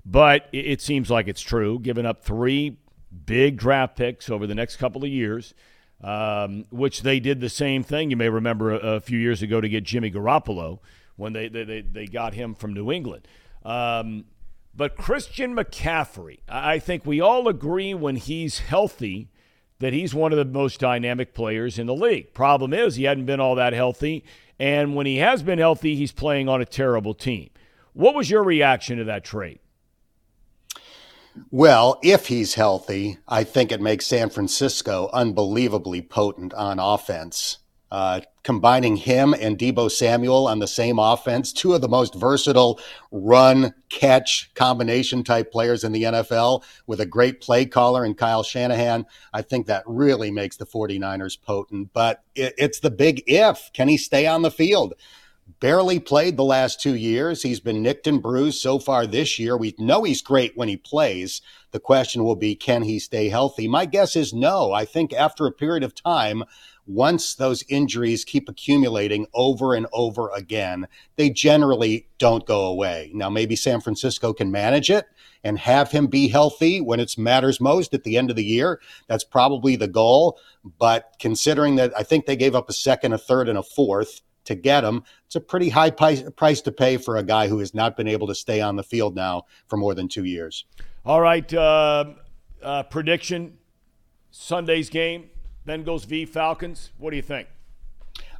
But it, it seems like it's true. Giving up three big draft picks over the next couple of years um, which they did the same thing. You may remember a, a, few years ago to get Jimmy Garoppolo when they, they, they got him from New England. Um, but Christian McCaffrey, I think we all agree when he's healthy that he's one of the most dynamic players in the league. Problem is, he hadn't been all that healthy. And when he has been healthy, he's playing on a terrible team. What was your reaction to that trade? Well, if he's healthy, I think it makes San Francisco unbelievably potent on offense. Uh, combining him and Deebo Samuel on the same offense, two of the most versatile run catch combination type players in the NFL with a great play caller in Kyle Shanahan, I think that really makes the 49ers potent. But it, it's the big if. Can he stay on the field? Barely played the last two years. He's been nicked and bruised so far this year. We know he's great when he plays. The question will be, can he stay healthy? My guess is no. I think after a period of time, once those injuries keep accumulating over and over again, they generally don't go away. Now, maybe San Francisco can manage it and have him be healthy when it matters most at the end of the year. That's probably the goal. But considering that I think they gave up a second, a third, and a fourth, to get him. It's a pretty high price to pay for a guy who has not been able to stay on the field now for more than two years. All right. Uh, uh, prediction Sunday's game Bengals v Falcons. What do you think?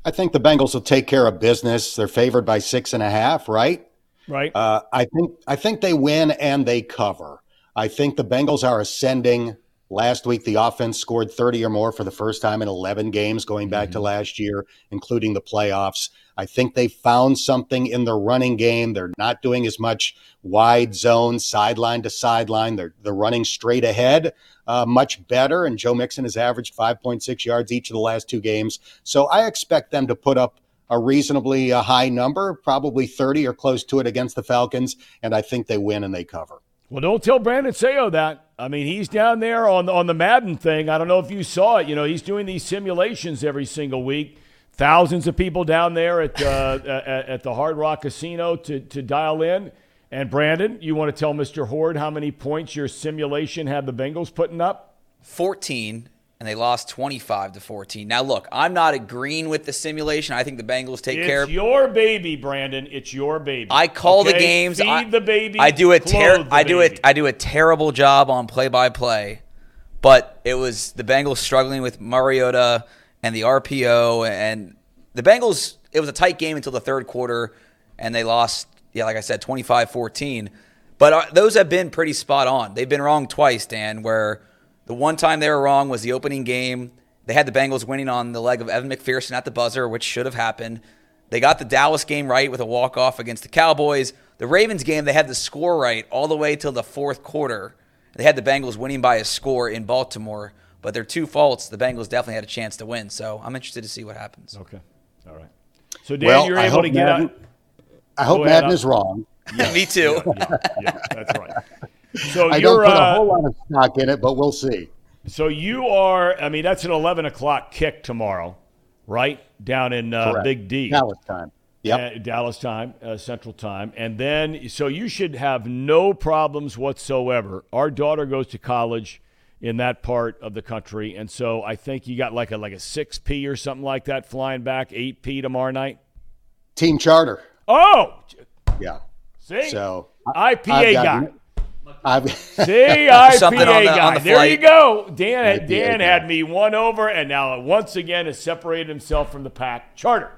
I think the Bengals will take care of business. They're favored by six and a half, right? Right. Uh, I think I think they win and they cover. I think the Bengals are ascending. Last week, the offense scored 30 or more for the first time in 11 games going back to last year, including the playoffs. I think they found something in the running game. They're not doing as much wide zone, sideline to sideline. They're, they're running straight ahead uh, much better. And Joe Mixon has averaged 5.6 yards each of the last two games. So I expect them to put up a reasonably uh, high number, probably 30 or close to it against the Falcons. And I think they win and they cover. Well, don't tell Brandon Sayo that. I mean, he's down there on on the Madden thing. I don't know if you saw it. You know, he's doing these simulations every single week. Thousands of people down there at uh, at, at the Hard Rock Casino to to dial in. And Brandon, you want to tell Mr. Hoard how many points your simulation had the Bengals putting up? 14 and they lost 25 to 14. Now look, I'm not agreeing with the simulation. I think the Bengals take it's care of your baby, Brandon. It's your baby. I call the games. Feed I, the baby. I do a ter- I do it. I do a terrible job on play by play, but it was the Bengals struggling with Mariota and the RPO, and the Bengals. It was a tight game until the third quarter, and they lost. Yeah, like I said, 25-14. But uh, those have been pretty spot on. They've been wrong twice, Dan. Where the one time they were wrong was the opening game. They had the Bengals winning on the leg of Evan McPherson at the buzzer, which should have happened. They got the Dallas game right with a walk off against the Cowboys. The Ravens game, they had the score right all the way till the fourth quarter. They had the Bengals winning by a score in Baltimore, but their two faults, the Bengals definitely had a chance to win. So I'm interested to see what happens. Okay. All right. So Dan, Well, you're I able to get Madden- out. I hope Go ahead, Madden is wrong. Me too. Yeah, yeah, that's right. So I you're don't put a uh, whole lot of stock in it, but we'll see. so you are. I mean, that's an eleven o'clock kick tomorrow, right down in uh, Big D. Dallas time. Yep. Uh, Dallas time, uh, Central time. And then, so you should have no problems whatsoever. Our daughter goes to college in that part of the country. And so I think you got like a, like a 6P or something like that flying back, 8P tomorrow night. Team charter. Oh, Yeah. see? So IPA guy. got- I've See, Something on the- guy. on the there you flight. go. Dan, IPA Dan guy. had me one over, and now once again has separated himself from the pack. Charter.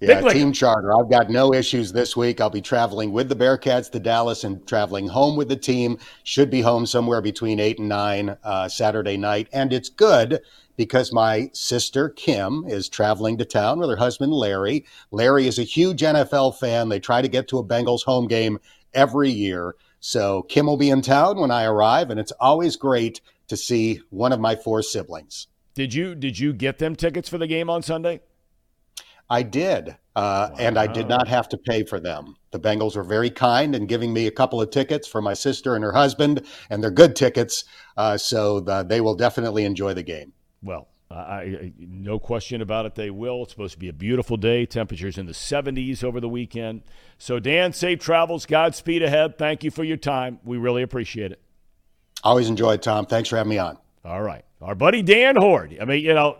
Yeah, Big league. team charter. I've got no issues this week. I'll be traveling with the Bearcats to Dallas and traveling home with the team. Should be home somewhere between eight and nine uh, Saturday night. And it's good because my sister Kim is traveling to town with her husband Larry. Larry is a huge NFL fan. They try to get to a Bengals home game every year. So Kim will be in town when I arrive, and it's always great to see one of my four siblings. Did you did you get them tickets for the game on Sunday? I did, uh, and I did not have to pay for them. The Bengals were very kind in giving me a couple of tickets for my sister and her husband, and they're good tickets, uh, so the, they will definitely enjoy the game. Well, Uh, I, I, no question about it. They will. It's supposed to be a beautiful day. Temperatures in the 70s over the weekend. So, Dan, safe travels. Godspeed ahead. Thank you for your time. We really appreciate it. Always enjoy it, Thom. Thanks for having me on. All right, our buddy Dan Hoard. I mean, you know,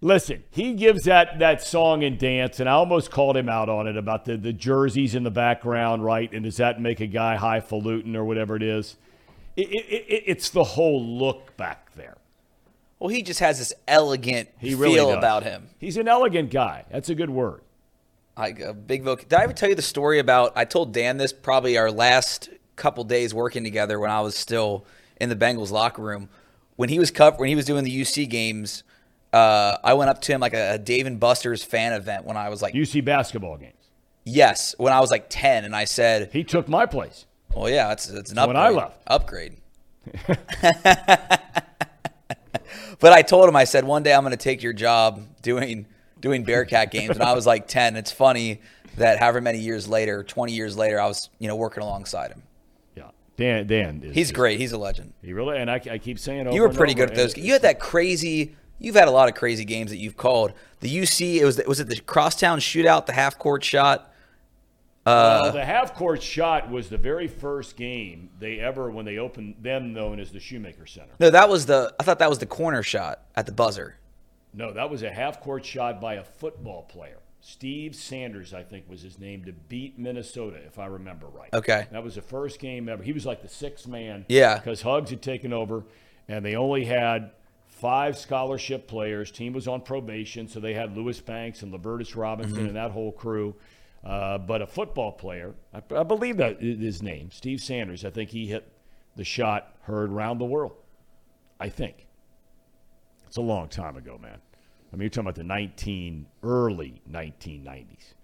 listen, he gives that that song and dance, and I almost called him out on it about the the jerseys in the background, right? And does that make a guy highfalutin or whatever it is? It, it, it, it's the whole look back there. Well, he just has this elegant He really feel does. about him. He's an elegant guy. That's a good word. Like a big voc. Did I ever tell you the story about? I told Dan this probably our last couple days working together when I was still in the Bengals locker room. When he was cup, when he was doing the UC games, uh, I went up to him like a, a Dave and Buster's fan event when I was like, UC basketball games. yes, when I was like ten, and I said, He took my place. well, yeah, it's it's an upgrade. When I left. upgrade. but I told him, I said, one day I'm going to take your job doing doing Bearcat games, and I was like ten. It's funny that however many years later, twenty years later, I was you know working alongside him. Yeah, Dan. Dan. Is, He's is- great. He's a legend. He really and I, I keep saying over You were pretty good at those. You had that crazy. You've had a lot of crazy games that you've called. The UC. It was was it the crosstown shootout, the half court shot. Uh, well, the half court shot was the very first game they ever when they opened them known as the Shoemaker Center. No, that was the. I thought that was the corner shot at the buzzer. No, that was a half court shot by a football player. Steve Sanders, I think, was his name to beat Minnesota, if I remember right. Okay. That was the first game ever. He was like the sixth man. Yeah. Because Huggs had taken over, and they only had five scholarship players. Team was on probation, so they had Louis Banks and Levertis Robinson Mm-hmm. and that whole crew. Uh, but a football player, I, I believe that is his name, Steve Sanders. I think he hit the shot heard around the world. I think. It's a long time ago, man. I mean, you're talking about the 19 early 1990s.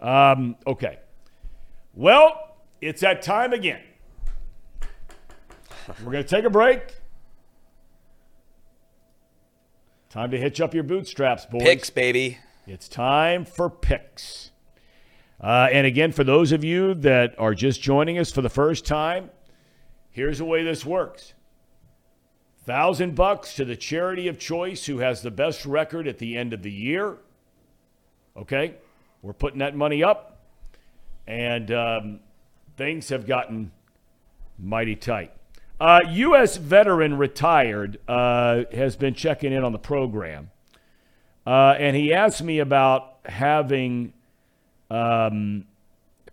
Um, okay. Well, it's that time again. We're going to take a break. Time to hitch up your bootstraps, boys. Picks, baby. It's time for picks. Uh, and again, for those of you that are just joining us for the first time, here's the way this works. Thousand bucks to the charity of choice who has the best record at the end of the year. Okay, we're putting that money up, and um, things have gotten mighty tight. Uh, U.S. veteran retired uh, has been checking in on the program, uh, and he asked me about having um,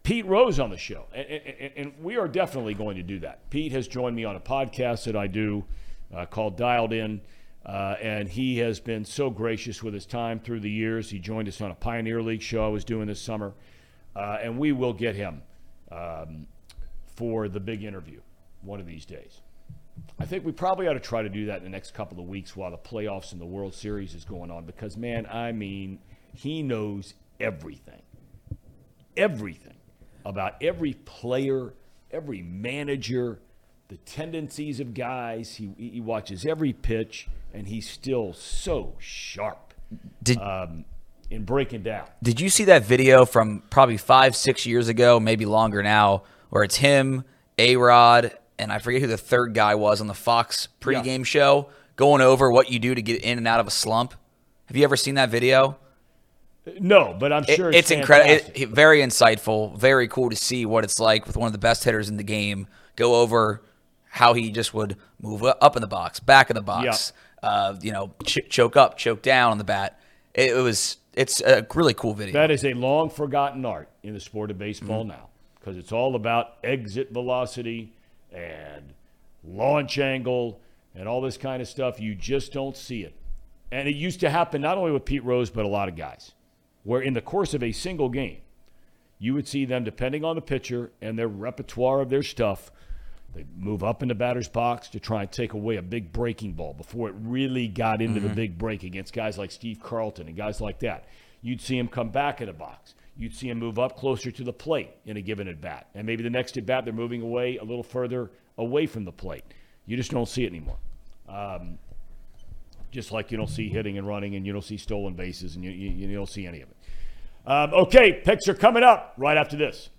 Pete Rose on the show, and, and, and we are definitely going to do that. Pete has joined me on a podcast that I do uh, called Dialed In, uh, and he has been so gracious with his time through the years. He joined us on a Pioneer League show I was doing this summer, uh, and we will get him um, for the big interview one of these days. I think we probably ought to try to do that in the next couple of weeks while the playoffs and the World Series is going on because, man, I mean, he knows everything. Everything about every player, every manager, the tendencies of guys. He, he watches every pitch, and he's still so sharp Did um, in breaking down. Did you see that video from probably five, six years ago, maybe longer now, where it's him, A Rod, and I forget who the third guy was on the Fox pregame show going over what you do to get in and out of a slump? Have you ever seen that video? No, but I'm It- sure it's it's, incredible. fantastic. very insightful. Very cool to see what it's like with one of the best hitters in the game. Go over how he just would move up in the box, back in the box. Uh, you know, ch- choke up, choke down on the bat. It, it was. It's a really cool video. That is a long forgotten art in the sport of baseball Mm-hmm. now because it's all about exit velocity and launch angle and all this kind of stuff. You just don't see it. And it used to happen not only with Pete Rose, but a lot of guys, where in the course of a single game, you would see them, depending on the pitcher and their repertoire of their stuff, they move up in the batter's box to try and take away a big breaking ball before it really got into the big break against guys like Steve Carlton and guys like that. You'd see him come back in the box. You'd see him move up closer to the plate in a given at bat. And maybe the next at bat, they're moving away a little further away from the plate. You just don't see it anymore. Um, just like you don't see hitting and running and you don't see stolen bases and you, you, you don't see any of it. Um, okay, picks are coming up right after this.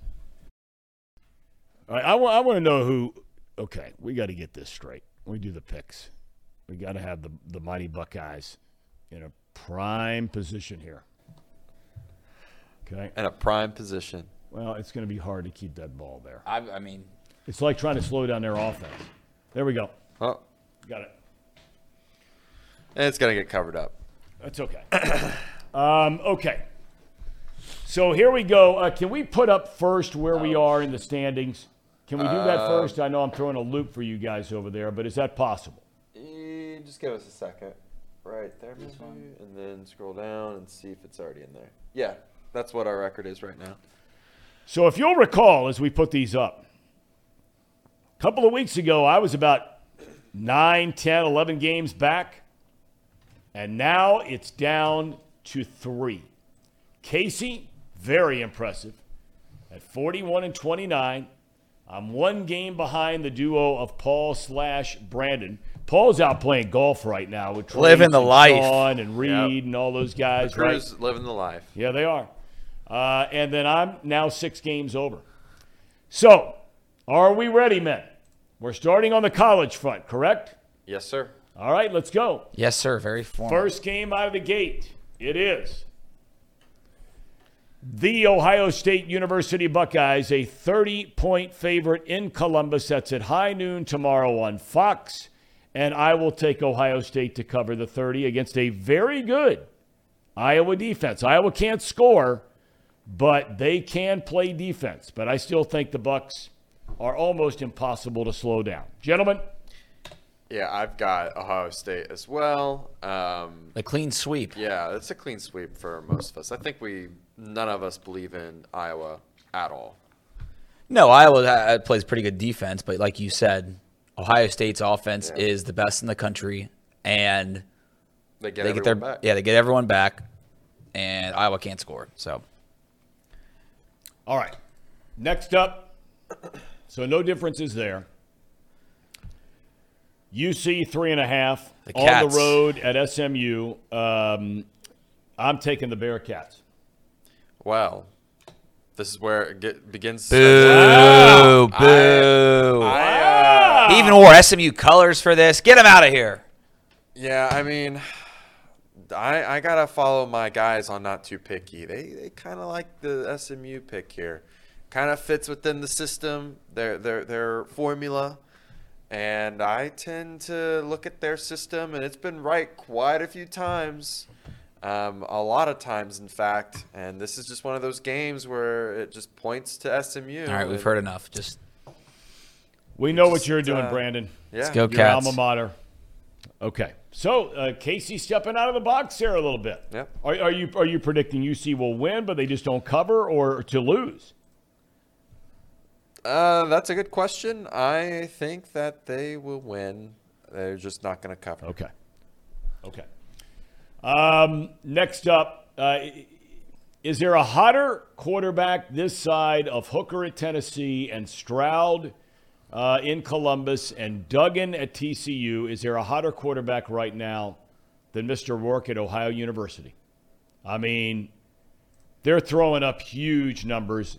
All right, I want I want to know who. Okay, we got to get this straight. We do the picks. We got to have the the mighty Buckeyes in a prime position here. Okay. in a prime position. Well, it's going to be hard to keep that ball there. I, I mean, It's like trying to slow down their offense. There we go. Oh, Got it. And it's gonna get covered up. That's okay. um, okay. So here we go. Uh, can we put up first where we are in the standings? Can we do that first? I know I'm throwing a loop for you guys over there, but is that possible? Eh, Just give us a second. Right there, maybe, and then scroll down and see if it's already in there. Yeah, that's what our record is right now. So if you'll recall, as we put these up, a couple of weeks ago, I was about 9, 10, 11 games back, and now it's down to three. Casey, very impressive, at 41 and 29. I'm one game behind the duo of Paul slash Brandon. Paul's out playing golf right now with Trace Living the and life. Sean and Reed and all those guys. right? Crew's living the life. Yeah, they are. Uh, and then I'm now six games over. So, are we ready, men? We're starting on the college front, correct? Yes, sir. All right, let's go. yes, sir. Very formal. First game out of the gate. It is the Ohio State University Buckeyes, a 30 point favorite in Columbus. That's at high noon tomorrow on Fox. And I will take Ohio State to cover the 30 against a very good Iowa defense. Iowa can't score, but they can play defense. But I still think the Bucks are almost impossible to slow down. Gentlemen, Yeah, I've got Ohio State as well. Um, The clean sweep. yeah, it's a clean sweep for most of us. I think we none of us believe in Iowa at all. No, Iowa uh, plays pretty good defense, but like you said, Ohio State's offense Yeah. is the best in the country, and They get they get their back. yeah they get everyone back, and Iowa can't score. So All right. Next up, so no differences there. UC three and a half The on Cats. the road at SMU. Um, I'm taking the Bearcats. Well, this is where it get, begins. boo, boo. I, uh, he even wore SMU colors for this. Get him out of here. yeah, I mean, I I gotta follow my guys on not too picky. They they kind of like the SMU pick here. Kind of fits within the system, their their their formula. And I tend to look at their system, and it's been right quite a few times. Um, a lot of times, in fact. And this is just one of those games where it just points to SMU. All right, we've heard enough. Just We know what you're doing, uh, Brandon. Yeah. go Your Cats. alma mater. Okay. So uh, Casey stepping out of the box here a little bit. Yep. Are, are you are you predicting UC will win, but they just don't cover, or to lose? Uh, that's a good question. I think that they will win. They're just not going to cover. Okay. Okay. Um, next up, uh, is there a hotter quarterback this side of Hooker at Tennessee and Stroud uh, in Columbus and Duggan at TCU? Is there a hotter quarterback right now than Mr. Rourke at Ohio University? I mean, they're throwing up huge numbers.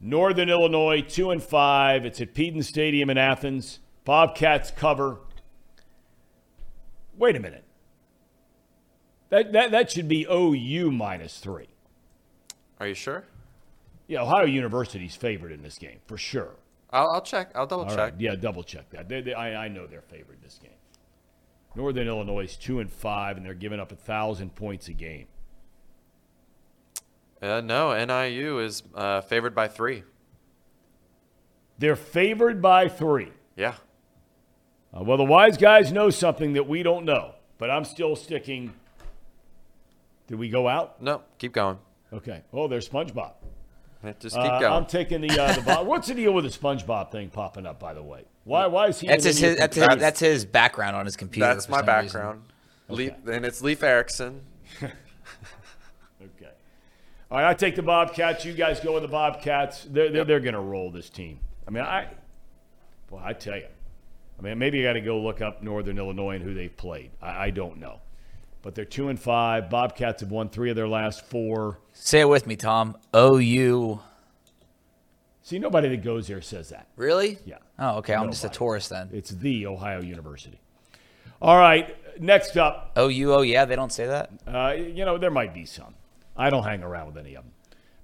Northern Illinois, two and five. It's at Peden Stadium in Athens. Bobcats cover. Wait a minute. That, that, that should be OU minus three. Are you sure? Yeah, Ohio University's favored in this game, for sure. I'll, I'll check. I'll double All check. right, Yeah, double check that. They, they, I, I know they're favored this game. Northern Illinois is two and five, and they're giving up a thousand points a game. Uh, no, NIU is uh, favored by three. They're favored by three. Yeah. Uh, well, the wise guys know something that we don't know, but I'm still sticking. Did we go out? No, keep going. Okay. Oh, there's SpongeBob. Just keep Uh, going. I'm taking the uh, the Bob. What's the deal with the SpongeBob thing popping up? By the way, why why is he? that's his, his that's his that's his background on his computer. That's my some reason. background. And it's Leif Erikson. All right, I take the Bobcats. You guys go with the Bobcats. They're they're, they're going to roll this team. I mean, I. Well, I tell you, I mean, maybe you got to go look up Northern Illinois and who they've played. I, I don't know, but they're two and five. Bobcats have won three of their last four. Say it with me, Thom. OU. See, nobody that goes there says that. Really? Yeah. Oh, okay. I'm just a tourist then. It's the Ohio University. All right, next up, OU. Oh yeah, they don't say that. Uh, you know, there might be some. I don't hang around with any of them.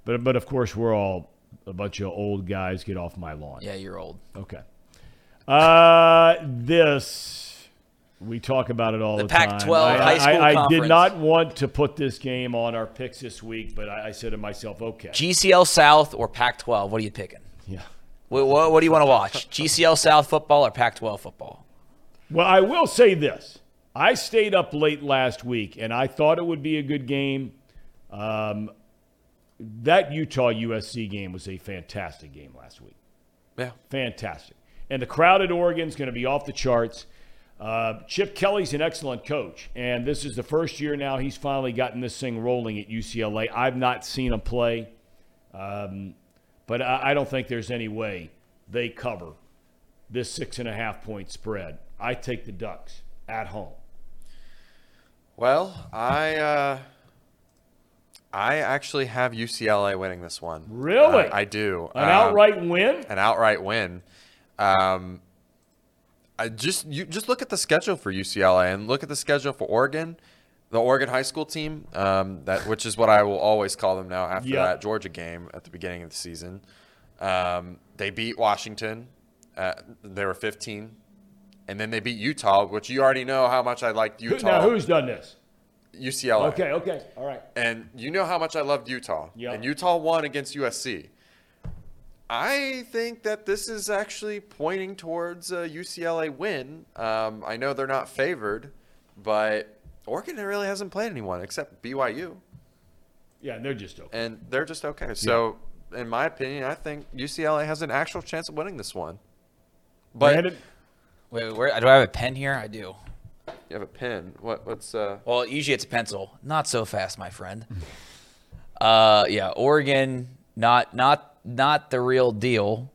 But, but of course, we're all a bunch of old guys. Get off my lawn. Yeah, you're old. Okay. Uh, this, we talk about it all the, The time. Pac-12 I, high school I, I did conference. not want to put this game on our picks this week, but I, I said to myself, okay. GCL South or Pac-12? What are you picking? yeah. What, what, what do you want to watch? GCL South football or Pac-12 football? Well, I will say this. I stayed up late last week, and I thought it would be a good game. Um, that Utah USC game was a fantastic game last week. Yeah. Fantastic. And the crowd at Oregon is going to be off the charts. Uh, Chip Kelly's an excellent coach, and this is the first year now he's finally gotten this thing rolling at UCLA. I've not seen him play, um, but I, I don't think there's any way they cover this six and a half point spread. I take the Ducks at home. Well, I uh, I actually have UCLA winning this one. Really? I, I do. An Um, outright win? an outright win. Um, I just you just look at the schedule for UCLA and look at the schedule for Oregon, the Oregon high school team. Um, that which is what I will always call them now after Yeah. that Georgia game at the beginning of the season. Um, they beat Washington. Uh, they were 15, and then they beat Utah, which you already know how much I liked Utah. Now, who's done this? UCLA. Okay, okay, all right. And you know how much I loved Utah. Yeah. And Utah won against USC. I think that this is actually pointing towards a UCLA win. Um, I know they're not favored, but Oregon really hasn't played anyone except BYU, Yeah, and they're just okay. and they're just okay. So, in my opinion, I think UCLA has an actual chance of winning this one. But Brandon, Wait, where do I have a pen here? I do. You have a pen. What? What's uh? Well, usually it's a pencil. Not so fast, my friend. Uh, yeah, Oregon, not not not the real deal.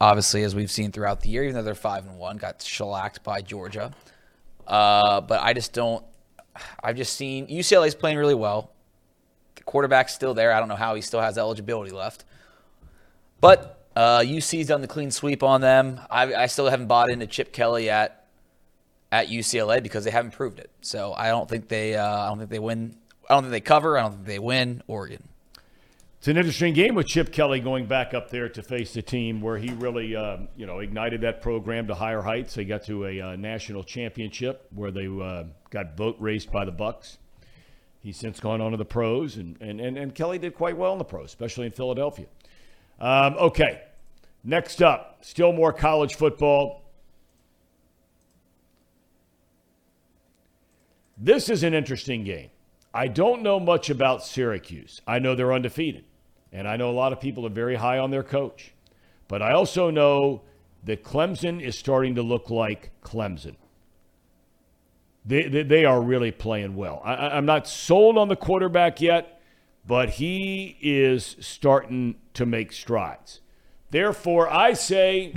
Obviously, as we've seen throughout the year, even though they're five and one, got shellacked by Georgia. Uh, but I just don't. I've just seen UCLA's playing really well. The quarterback's still there. I don't know how he still has eligibility left. But uh, UC's done the clean sweep on them. I, I still haven't bought into Chip Kelly at at UCLA because they haven't proved it. So I don't think they. Uh, I don't think they win. I don't think they cover. I don't think they win Oregon. It's an interesting game with Chip Kelly going back up there to face the team where he really, um, you know, ignited that program to higher heights. They got to a uh, national championship where they uh, got boat raced by the Bucks. He's since gone on to the pros, and, and, and, and Kelly did quite well in the pros, especially in Philadelphia. Um, okay, next up, still more college football. This is an interesting game. I don't know much about Syracuse. I know they're undefeated, and I know a lot of people are very high on their coach. But I also know that Clemson is starting to look like Clemson. They, they, they are really playing well. I, I'm not sold on the quarterback yet, but he is starting to make strides. Therefore, I say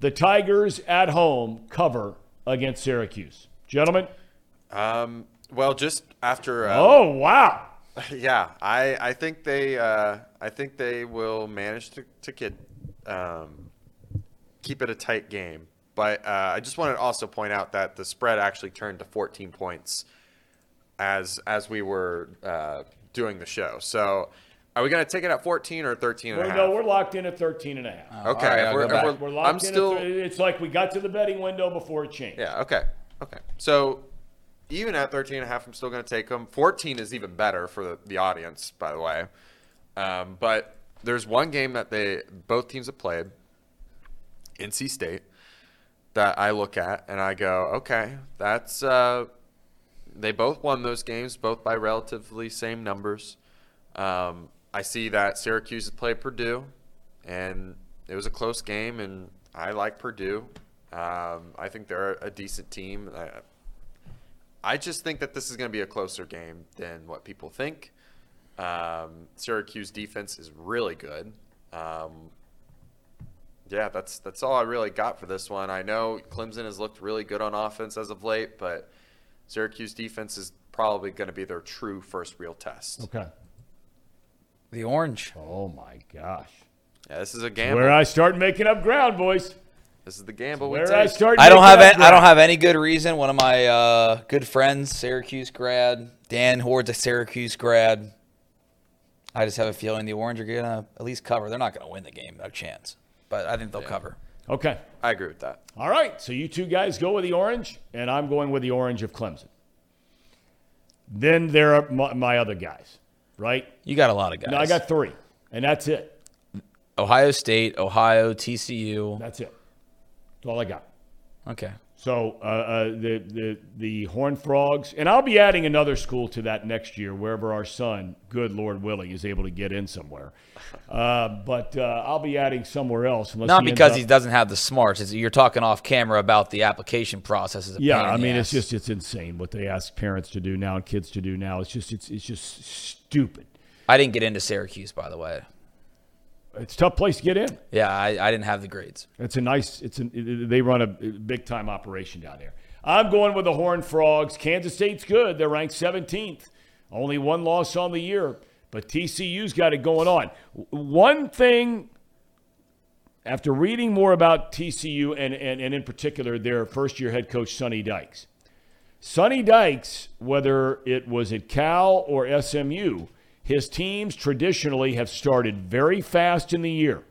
the Tigers at home cover against Syracuse. Gentlemen? Um. Well, just after. Uh, Oh, wow. Yeah, I I think they uh, I think they will manage to to get um, keep it a tight game. But uh, I just wanted to also point out that the spread actually turned to 14 points as as we were uh, doing the show. So are we going to take it at 14 or 13 and a We're, half? no, we're locked in at 13 and a half. okay, All right, we're- go if we're- We're locked I'm in still at, it's like we got to the betting window before it changed. Yeah, okay. Okay. So even at 13 and a half, I'm still going to take them. 14 is even better for the, the audience, by the way. Um, but there's one game that they both teams have played, NC State, that I look at and I go, okay, that's uh, they both won those games, both by relatively same numbers. Um, I see that Syracuse has played Purdue, and it was a close game, and I like Purdue. Um, I think they're a decent team. I just think that this is going to be a closer game than what people think. Um, Syracuse defense is really good. Um, yeah, that's that's all I really got for this one. I know Clemson has looked really good on offense as of late, but Syracuse defense is probably going to be their true first real test. Okay. The orange. Oh, my gosh. Yeah, this is a gamble. Where I start making up ground, boys. This is the gamble we Where I take. start I don't have any, I don't have any good reason. One of my uh, good friends, Syracuse grad, Dan Hoard's a Syracuse grad. I just have a feeling the Orange are gonna at least cover. They're not gonna win the game, no chance. But I think they'll cover. Okay. I agree with that. All right. So you two guys go with the orange, and I'm going with the orange of Clemson. Then there are my, my other guys, right? You got a lot of guys. No, I got three, and that's it. Ohio State, Ohio, TCU. That's it. That's all I got. Okay. So uh, uh, the the the Horned Frogs, and I'll be adding another school to that next year, wherever our son, good Lord willing, is able to get in somewhere. Uh, but uh, I'll be adding somewhere else. Unless Not he because up- he doesn't have the smarts. It's, you're talking off camera about the application process. Yeah, I mean, it's just it's insane what they ask parents to do now and kids to do now. It's just it's it's just stupid. I didn't get into Syracuse, by the way. It's a tough place to get in. Yeah, I, I didn't have the grades. It's a nice. It's an, they run a big time operation down there. I'm going with the Horned Frogs. Kansas State's good. They're ranked 17th. Only one loss on the year, but TCU's got it going on. One thing, after reading more about TCU and, and, and in particular their first year head coach, Sonny Dykes, Sonny Dykes, whether it was at Cal or SMU, his teams traditionally have started very fast in the year.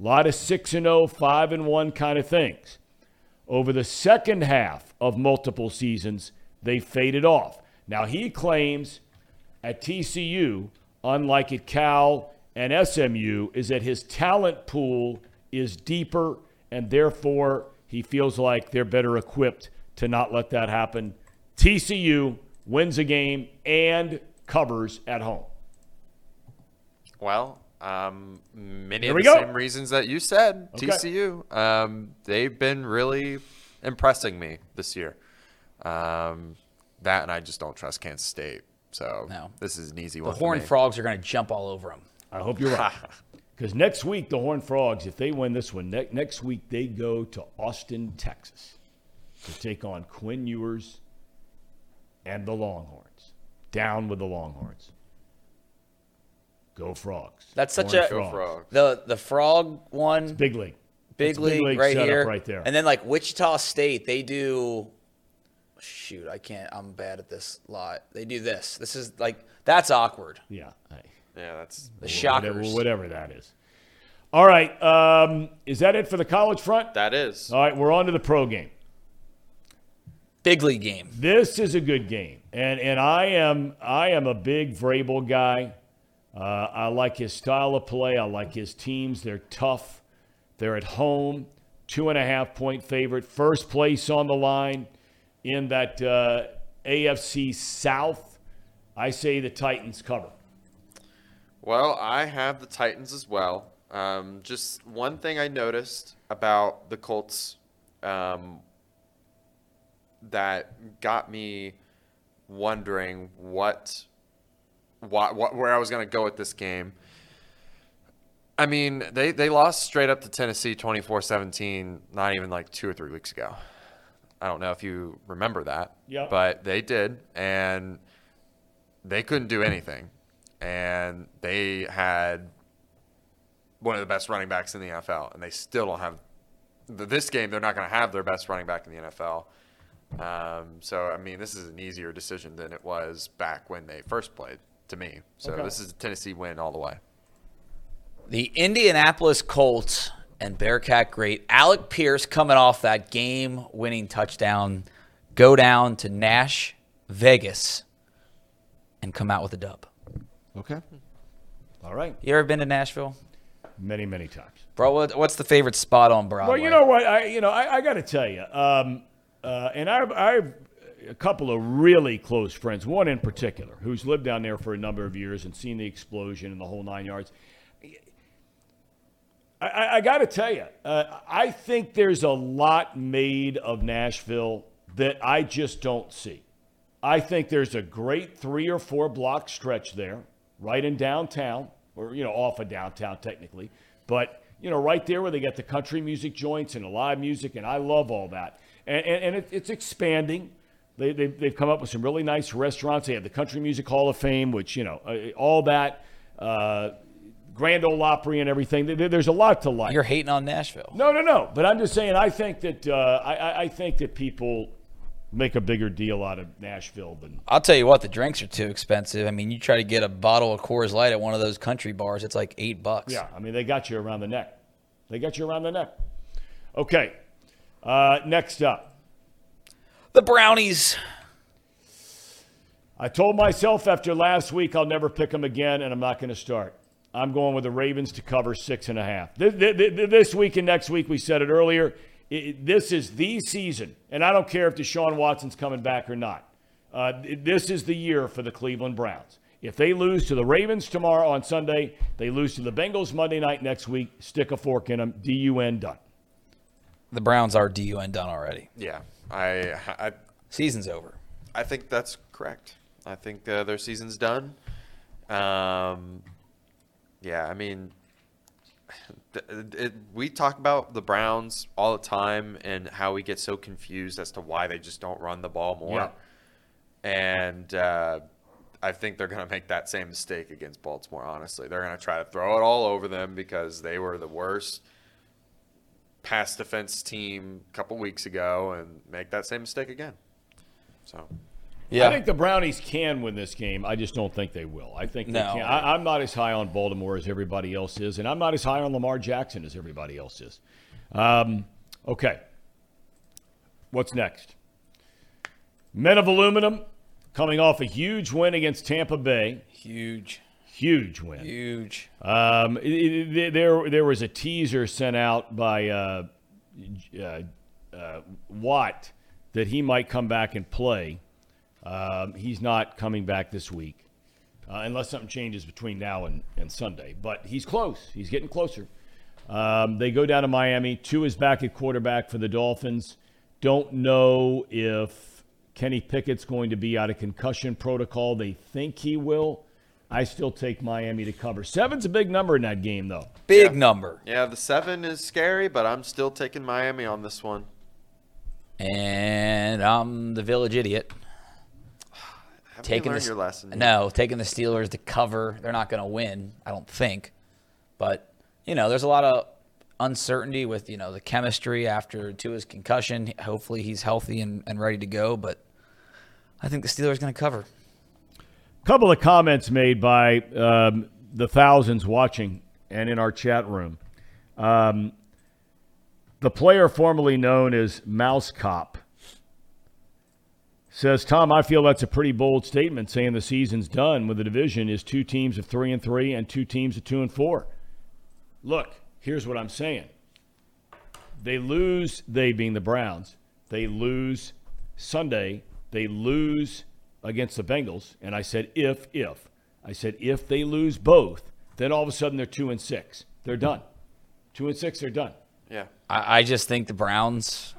A lot of 6 and 0, 5 and 1 kind of things. Over the second half of multiple seasons, they faded off. Now, he claims at TCU, unlike at Cal and SMU is that his talent pool is deeper, and therefore he feels like they're better equipped to not let that happen. TCU wins a game and covers at home. Well, um, many Here of the go. same reasons that you said. Okay. TCU, um, they've been really impressing me this year. Um, that and I just don't trust Kansas State. So No. this is an easy The one. The Horned. Frogs are going to jump all over them. I hope you're right. Because next week, the Horned Frogs, if they win this one, ne- next week they go to Austin, Texas to take on Quinn Ewers and the Longhorns. Down with the Longhorns. Go Frogs. That's such Horned a- Go Frogs. Frog. The the frog one, big, Big league. big league, right setup here, right there. and then like Wichita State, they do. Shoot, I can't. I'm bad at this lot. They do this. This is like that's awkward. yeah. I- Yeah, that's The whatever, shockers. whatever that is. All right. Um, is that it for the college front? that is. All right. We're on to the pro game. Big league game. This is a good game, and and I am I am a big Vrabel guy. Uh, I like his style of play. I like his teams. They're tough. They're at home. Two and a half point favorite. First place on the line in that uh, AFC South. I say the Titans cover. Well, I have the Titans as well. Um, just one thing I noticed about the Colts um, that got me wondering what, what where I was going to go with this game. I mean, they, they lost straight up to Tennessee 24 17, not even like two or three weeks ago. I don't know if you remember that, Yep. but they did. And they couldn't do anything. And they had one of the best running backs in the NFL, and they still don't have. This game, they're not going to have their best running back in the NFL. Um, so, I mean, this is an easier decision than it was back when they first played to me. So, Okay. this is a Tennessee win all the way. The Indianapolis Colts and Bearcat great Alec Pierce coming off that game winning touchdown go down to Nash, Vegas, and come out with a dub. Okay. All right. You ever been to Nashville? Many many times. Bro, what's the favorite spot on Broadway? Well, you know what? I you know I, I got to tell you, um, uh, and I've, I've a couple of really close friends. One in particular who's lived down there for a number of years and seen the explosion and the whole nine yards. I, I, I got to tell you, uh, I think there's a lot made of Nashville that I just don't see. I think there's a great three or four block stretch there, right in downtown, or you know, off of downtown technically, but you know, right there where they got the country music joints and the live music, and I love all that. And, and, it, it's expanding. They, they, they've come up with some really nice restaurants. They have the Country Music Hall of Fame, which you know, uh, all that. Uh, Grand Ole Opry and everything. There's a lot to like. You're hating on Nashville. No, no, no. But I'm just saying. I think that uh, I, I- I think that people make a bigger deal out of Nashville than I'll tell you what, the drinks are too expensive. I mean, you try to get a bottle of Coors Light at one of those country bars, it's like eight bucks. yeah. I mean, they got you around the neck. They got you around the neck. Okay. Uh, next up, The Brownies. I told myself after last week I'll never pick them again, and I'm not going to start. I'm going with the Ravens to cover six and a half. This, this, this week and next week, we said it earlier. this is the season, and I don't care if Deshaun Watson's coming back or not. Uh, this is the year for the Cleveland Browns. If they lose to the Ravens tomorrow on Sunday, they lose to the Bengals Monday night next week. Stick a fork in them. D-U-N done. The Browns are DUN done already. Yeah. I, I, Season's over. I think that's correct. I think uh, their season's done. Um, yeah, I mean, th- it, we talk about the Browns all the time and how we get so confused as to why they just don't run the ball more. Yeah. And uh, I think they're going to make that same mistake against Baltimore, honestly. They're going to try to throw it all over them because they were the worst pass defense team a couple weeks ago and make that same mistake again. So. Yeah. I think the Brownies can win this game. I just don't think they will. I think they No. can. I, I'm not as high on Baltimore as everybody else is, and I'm not as high on Lamar Jackson as everybody else is. Um, okay. What's next? Men of Aluminum coming off a huge win against Tampa Bay. Huge. Huge win. Huge. Um, it- it- there, there was a teaser sent out by uh, uh, uh, Watt that he might come back and play. Um, he's not coming back this week uh, unless something changes between now and, and Sunday. But he's close. He's getting closer. Um, they go down to Miami. Tua is back at quarterback for the Dolphins. Don't know if Kenny Pickett's going to be out of concussion protocol. They think he will. I still take Miami to cover. Seven's a big number in that game, though. Big number. Yeah, the seven is scary, but I'm still taking Miami on this one. And I'm the village idiot. Haven't Taking you learned the, your lesson? No, taking the Steelers to cover. They're not going to win, I don't think. But, you know, there's a lot of uncertainty with, you know, the chemistry after Tua's concussion. Hopefully he's healthy and, and ready to go, but I think the Steelers going to cover. Couple of comments made by um, the thousands watching and in our chat room. Um, the player formerly known as Mouse Cop says, "Thom, I feel that's a pretty bold statement saying the season's done when the division is two teams of three and three and two teams of two and four. Look, here's what I'm saying: they lose, they being the Browns, they lose Sunday, they lose against the Bengals, and I said if if I said if they lose both, then all of a sudden they're two and six. They're done. Two and six, they're done. Yeah. I, I just think the Browns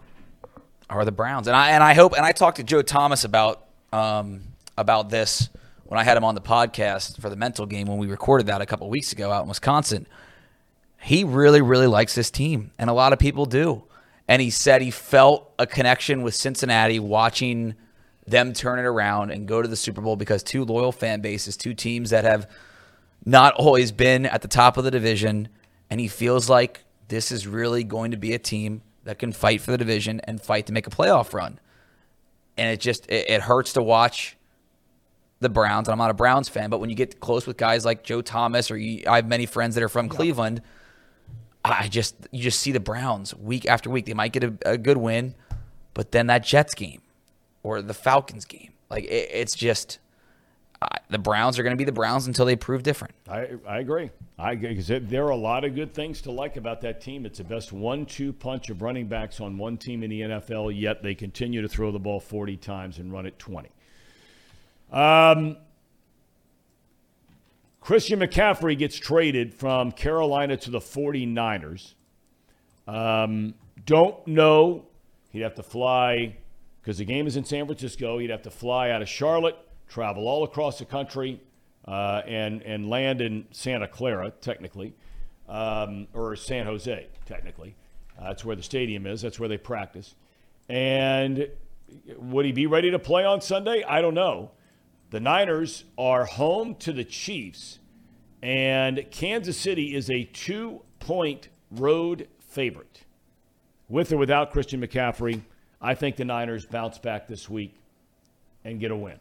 are the Browns, and I and I hope and I talked to Joe Thomas about um, about this when I had him on the podcast for the mental game when we recorded that a couple weeks ago out in Wisconsin. He really really likes this team, and a lot of people do. And he said he felt a connection with Cincinnati watching them turn it around and go to the Super Bowl because two loyal fan bases, two teams that have not always been at the top of the division, and he feels like this is really going to be a team that can fight for the division and fight to make a playoff run. And it just it, it hurts to watch the Browns. And I'm not a Browns fan, but when you get close with guys like Joe Thomas or you, I have many friends that are from Cleveland, I just you just see the Browns week after week. They might get a, a good win, but then that Jets game or the Falcons game, like it, it's just the Browns are going to be the Browns until they prove different. I, I agree. I because there are a lot of good things to like about that team. It's the best one-two punch of running backs on one team in the NFL. Yet they continue to throw the ball 40 times and run it 20. Um, Christian McCaffrey gets traded from Carolina to the 49ers. Um, don't know. He'd have to fly because the game is in San Francisco. He'd have to fly out of Charlotte, travel all across the country, uh, and and land in Santa Clara, technically, um, or San Jose, technically. Uh, that's where the stadium is. That's where they practice. And would he be ready to play on Sunday? I don't know. The Niners are home to the Chiefs, and Kansas City is a two-point road favorite. With or without Christian McCaffrey, I think the Niners bounce back this week and get a win.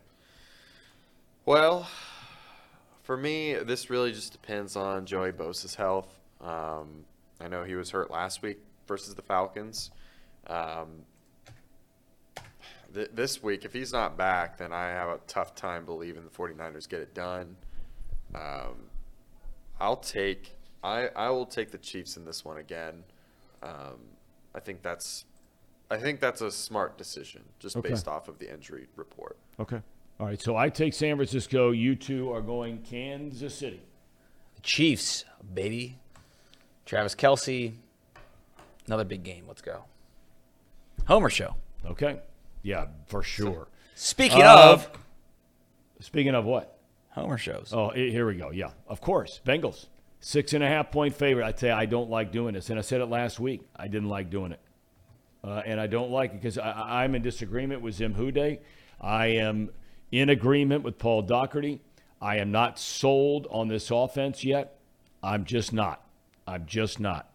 Well, for me, this really just depends on Joey Bosa's health. Um, I know he was hurt last week versus the Falcons. Um, th- this week, if he's not back, then I have a tough time believing the 49ers get it done. Um, I'll take I, I will take the Chiefs in this one again. Um, I think that's I think that's a smart decision just Okay. based off of the injury report. Okay. All right. So I take San Francisco. You two are going Kansas City. Chiefs, baby. Travis Kelce, another big game. Let's go. Homer show. Okay. Yeah, for sure. Speaking Uh, of Speaking of what? Homer shows, Oh, here we go. Yeah, of course. Bengals. Six and a half point favorite. I tell you, I don't like doing this. And I said it last week. I didn't like doing it. Uh, and I don't like it because I- I'm in disagreement with Zim WhoDey. I am in agreement with Paul Doherty. I am not sold on this offense yet. I'm just not. I'm just not.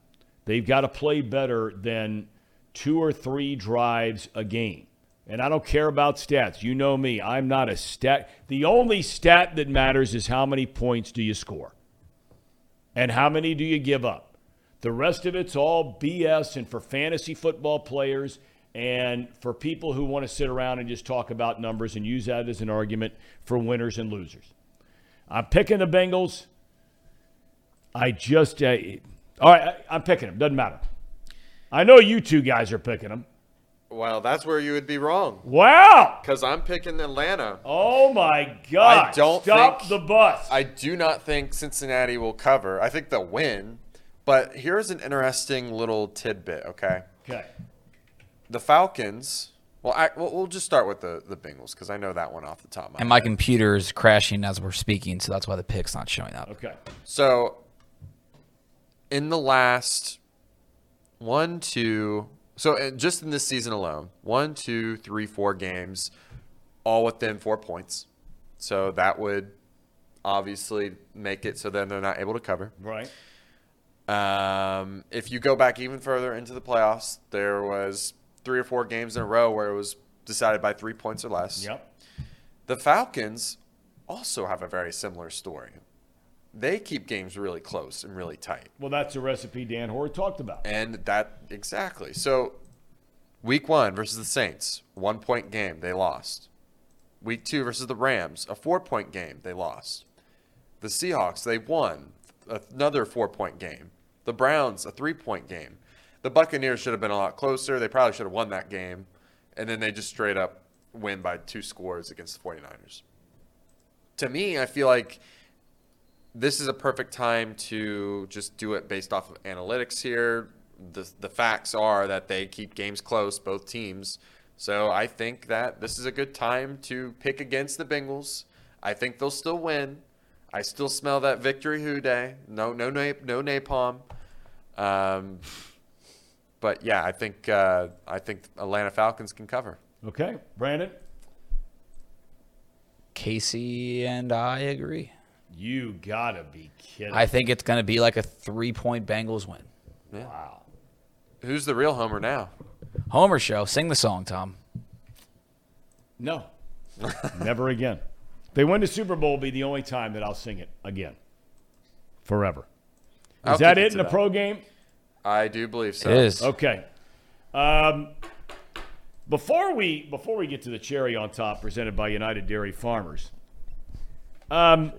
They've got to play better than two or three drives a game. And I don't care about stats. You know me. I'm not a stat. The only stat that matters is how many points do you score and how many do you give up. The rest of it's all BS and for fantasy football players and for people who want to sit around and just talk about numbers and use that as an argument for winners and losers. I'm picking the Bengals. I just, uh, all right, I, I'm picking them. Doesn't matter. I know you two guys are picking them. Well, that's where you would be wrong. Wow. Because I'm picking Atlanta. Oh my God. I don't Stop think- the bus. I do not think Cincinnati will cover. I think they'll win. But here's an interesting little tidbit, okay? okay. The Falcons. Well, I, well we'll just start with the, the Bengals because I know that one off the top of my And my head. computer is crashing as we're speaking, so that's why the pick's not showing up. Okay. So, in the last one, two, so uh, just in this season alone, one, two, three, four games, all within four points. So that would obviously make it so then they're not able to cover. Right. Um, if you go back even further into the playoffs, there was three or four games in a row where it was decided by three points or less. Yep. The Falcons also have a very similar story. They keep games really close and really tight. Well, that's the recipe Dan Hoard talked about. And that exactly. So week 1 versus the Saints, 1 point game, they lost. Week 2 versus the Rams, a 4 point game, they lost. The Seahawks, they won another 4 point game. The Browns, a 3 point game. The Buccaneers should have been a lot closer. They probably should have won that game. And then they just straight up win by two scores against the 49ers. To me, I feel like this is a perfect time to just do it based off of analytics here. The, the facts are that they keep games close, both teams. So I think that this is a good time to pick against the Bengals. I think they'll still win. I still smell that victory Who Dey. No, no, no, no napalm. Um, but yeah, I think uh, I think Atlanta Falcons can cover. Okay. Brandon, Casey and I agree. you got to be kidding. I think it's going to be like a three point Bengals win. wow. Who's the real homer now? Homer show. Sing the song, Thom. No. Never again. If they win the Super Bowl, will be the only time that I'll sing it again. Forever. Is I'll that it in the pro game? I do believe so. It is. Okay. Um, before we before we get to the cherry on top presented by United Dairy Farmers, um,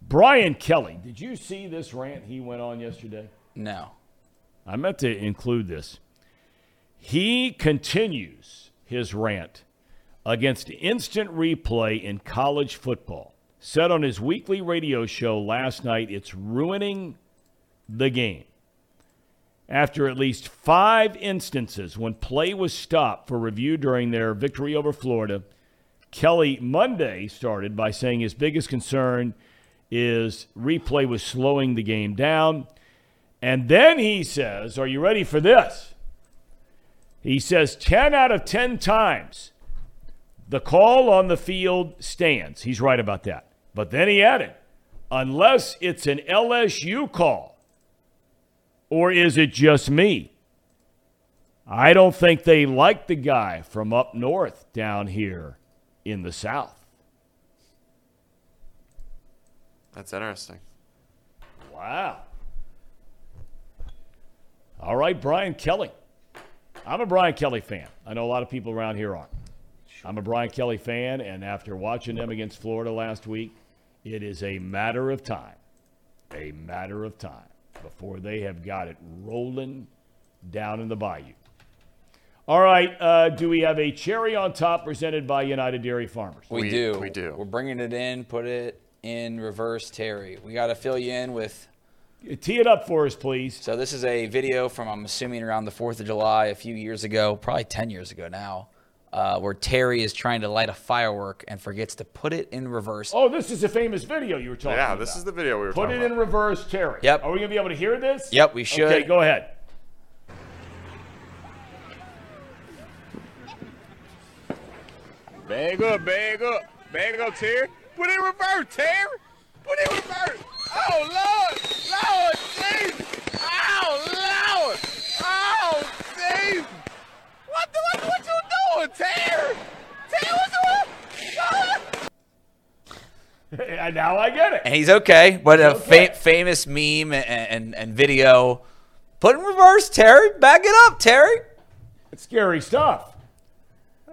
Brian Kelly, did you see this rant he went on yesterday? No. I meant to include this. He continues his rant against instant replay in college football. Said on his weekly radio show last night, it's ruining the game. After at least five instances when play was stopped for review during their victory over Florida, Kelly Monday started by saying his biggest concern is replay was slowing the game down. And then he says, Are you ready for this? He says 10 out of 10 times the call on the field stands. He's right about that. But then he added, Unless it's an LSU call. Or is it just me? I don't think they like the guy from up north down here in the South. That's interesting. Wow. All right, Brian Kelly. I'm a Brian Kelly fan. I know a lot of people around here aren't. I'm a Brian Kelly fan, and after watching them against Florida last week, it is a matter of time, a matter of time before they have got it rolling down in the bayou. All right, uh, do we have a cherry on top presented by United Dairy Farmers? We, We- do. we do. We're bringing it in, put it in reverse, Terry. We got to fill you in with. Tee it up for us, please. So, this is a video from, I'm assuming, around the 4th of July a few years ago, probably 10 years ago now, uh, where Terry is trying to light a firework and forgets to put it in reverse. Oh, this is a famous video you were talking Yeah, about. Yeah, this is the video we were talking about. Put it about. in reverse, Terry. Yep. Are we going to be able to hear this? Yep, we should. Okay, go ahead. Bag up, bag up, bag up, Terry. Put it in reverse, Terry. Put it in reverse. Oh Lord, Lord Jesus. Oh Lord, oh Jesus. What the what, what you doing, Terry? Terry, what you? and now I get it. And he's okay, but a okay. fa- famous meme and, and, and video. Put in reverse, Terry. Back it up, Terry. It's scary stuff. Uh,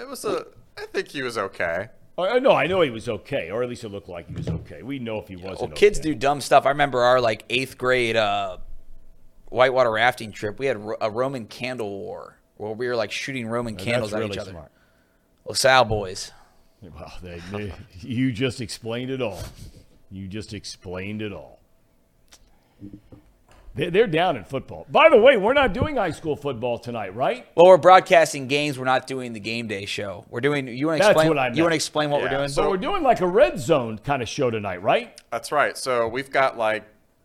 it was a. I think he was okay. Oh, no, I know he was okay, or at least it looked like he was okay. We know if he wasn't. Well, kids okay. do dumb stuff. I remember our like eighth grade uh, whitewater rafting trip. We had a Roman candle war where we were like shooting Roman And candles that's at really each other. smart. LaSalle boys. Well, they, they, you just explained it all. You just explained it all. They- They're down in football. By the way, we're not doing high school football tonight, right? Well, we're broadcasting games. We're not doing the game day show. We're doing. You want to That's explain? what I You want to explain what we're doing? So we're doing like a red zone kind of show tonight, right? That's right. So we've got like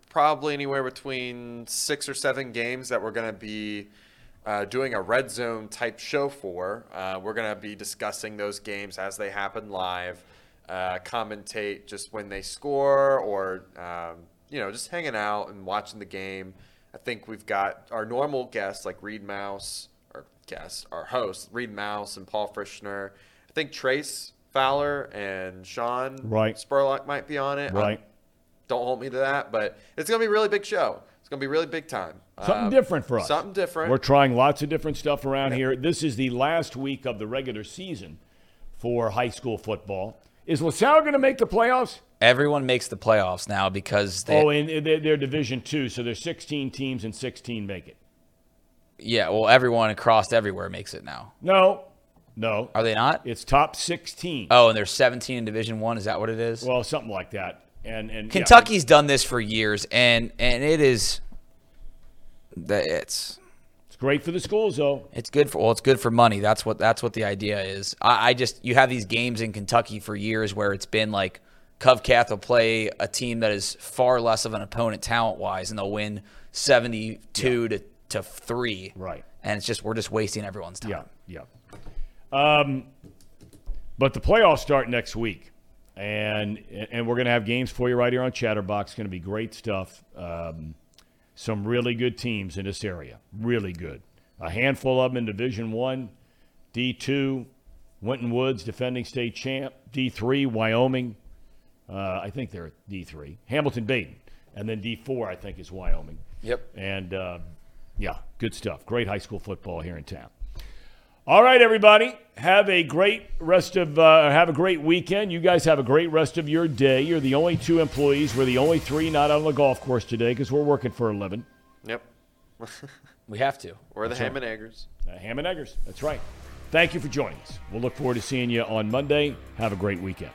probably anywhere between six or seven games that we're going to be uh, doing a red zone type show for. Uh, we're going to be discussing those games as they happen live, uh, commentate just when they score, or um, you know just hanging out and watching the game. I think we've got our normal guests like Reed Mouse, or guests, our hosts Reed Mouse and Paul Frischner. I think Trace Fowler and Sean Right. Spurlock might be on it. Right. Don't hold me to that, but it's gonna be a really big show. It's gonna be really big time. Something Um, different for us. Something different. We're trying lots of different stuff around here. This is the last week of the regular season for high school football. Is LaSalle going to make the playoffs? Everyone makes the playoffs now because they. Oh, and they're, they're Division Two, so there's 16 teams and 16 make it. yeah. Well, everyone across everywhere makes it now. No, no, Are they not? it's top 16. Oh, and there's 17 in Division One. Is that what it is? Well, something like that. And and yeah. Kentucky's done this for years, and and it is. That It's it's great for the schools though. It's good for well, it's good for money. That's what that's what the idea is. I, I just you have these games in Kentucky for years where it's been like Covcath will play a team that is far less of an opponent talent wise, and they'll win seventy two to to three. Right. And it's just we're just wasting everyone's time. Yeah, yeah. Um, but the playoffs start next week, and and we're going to have games for you right here on Chatterbox. It's Going to be great stuff. Um, some really good teams in this area, really good. A handful of them in Division One, D two, Winton Woods, defending state champ. D three, Wyoming. Uh, I think they're D three. Hamilton Badin, and then D four, I think, is Wyoming. Yep. And uh, yeah, good stuff. Great high school football here in town. All right, everybody. Have a great rest of uh, have a great weekend. You guys have a great rest of your day. You're the only two employees. We're the only three not on the golf course today because we're working for a living. Yep. We have to. We're the Ham and Eggers. Uh, Ham and Eggers. That's right. Thank you for joining us. We'll look forward to seeing you on Monday. Have a great weekend.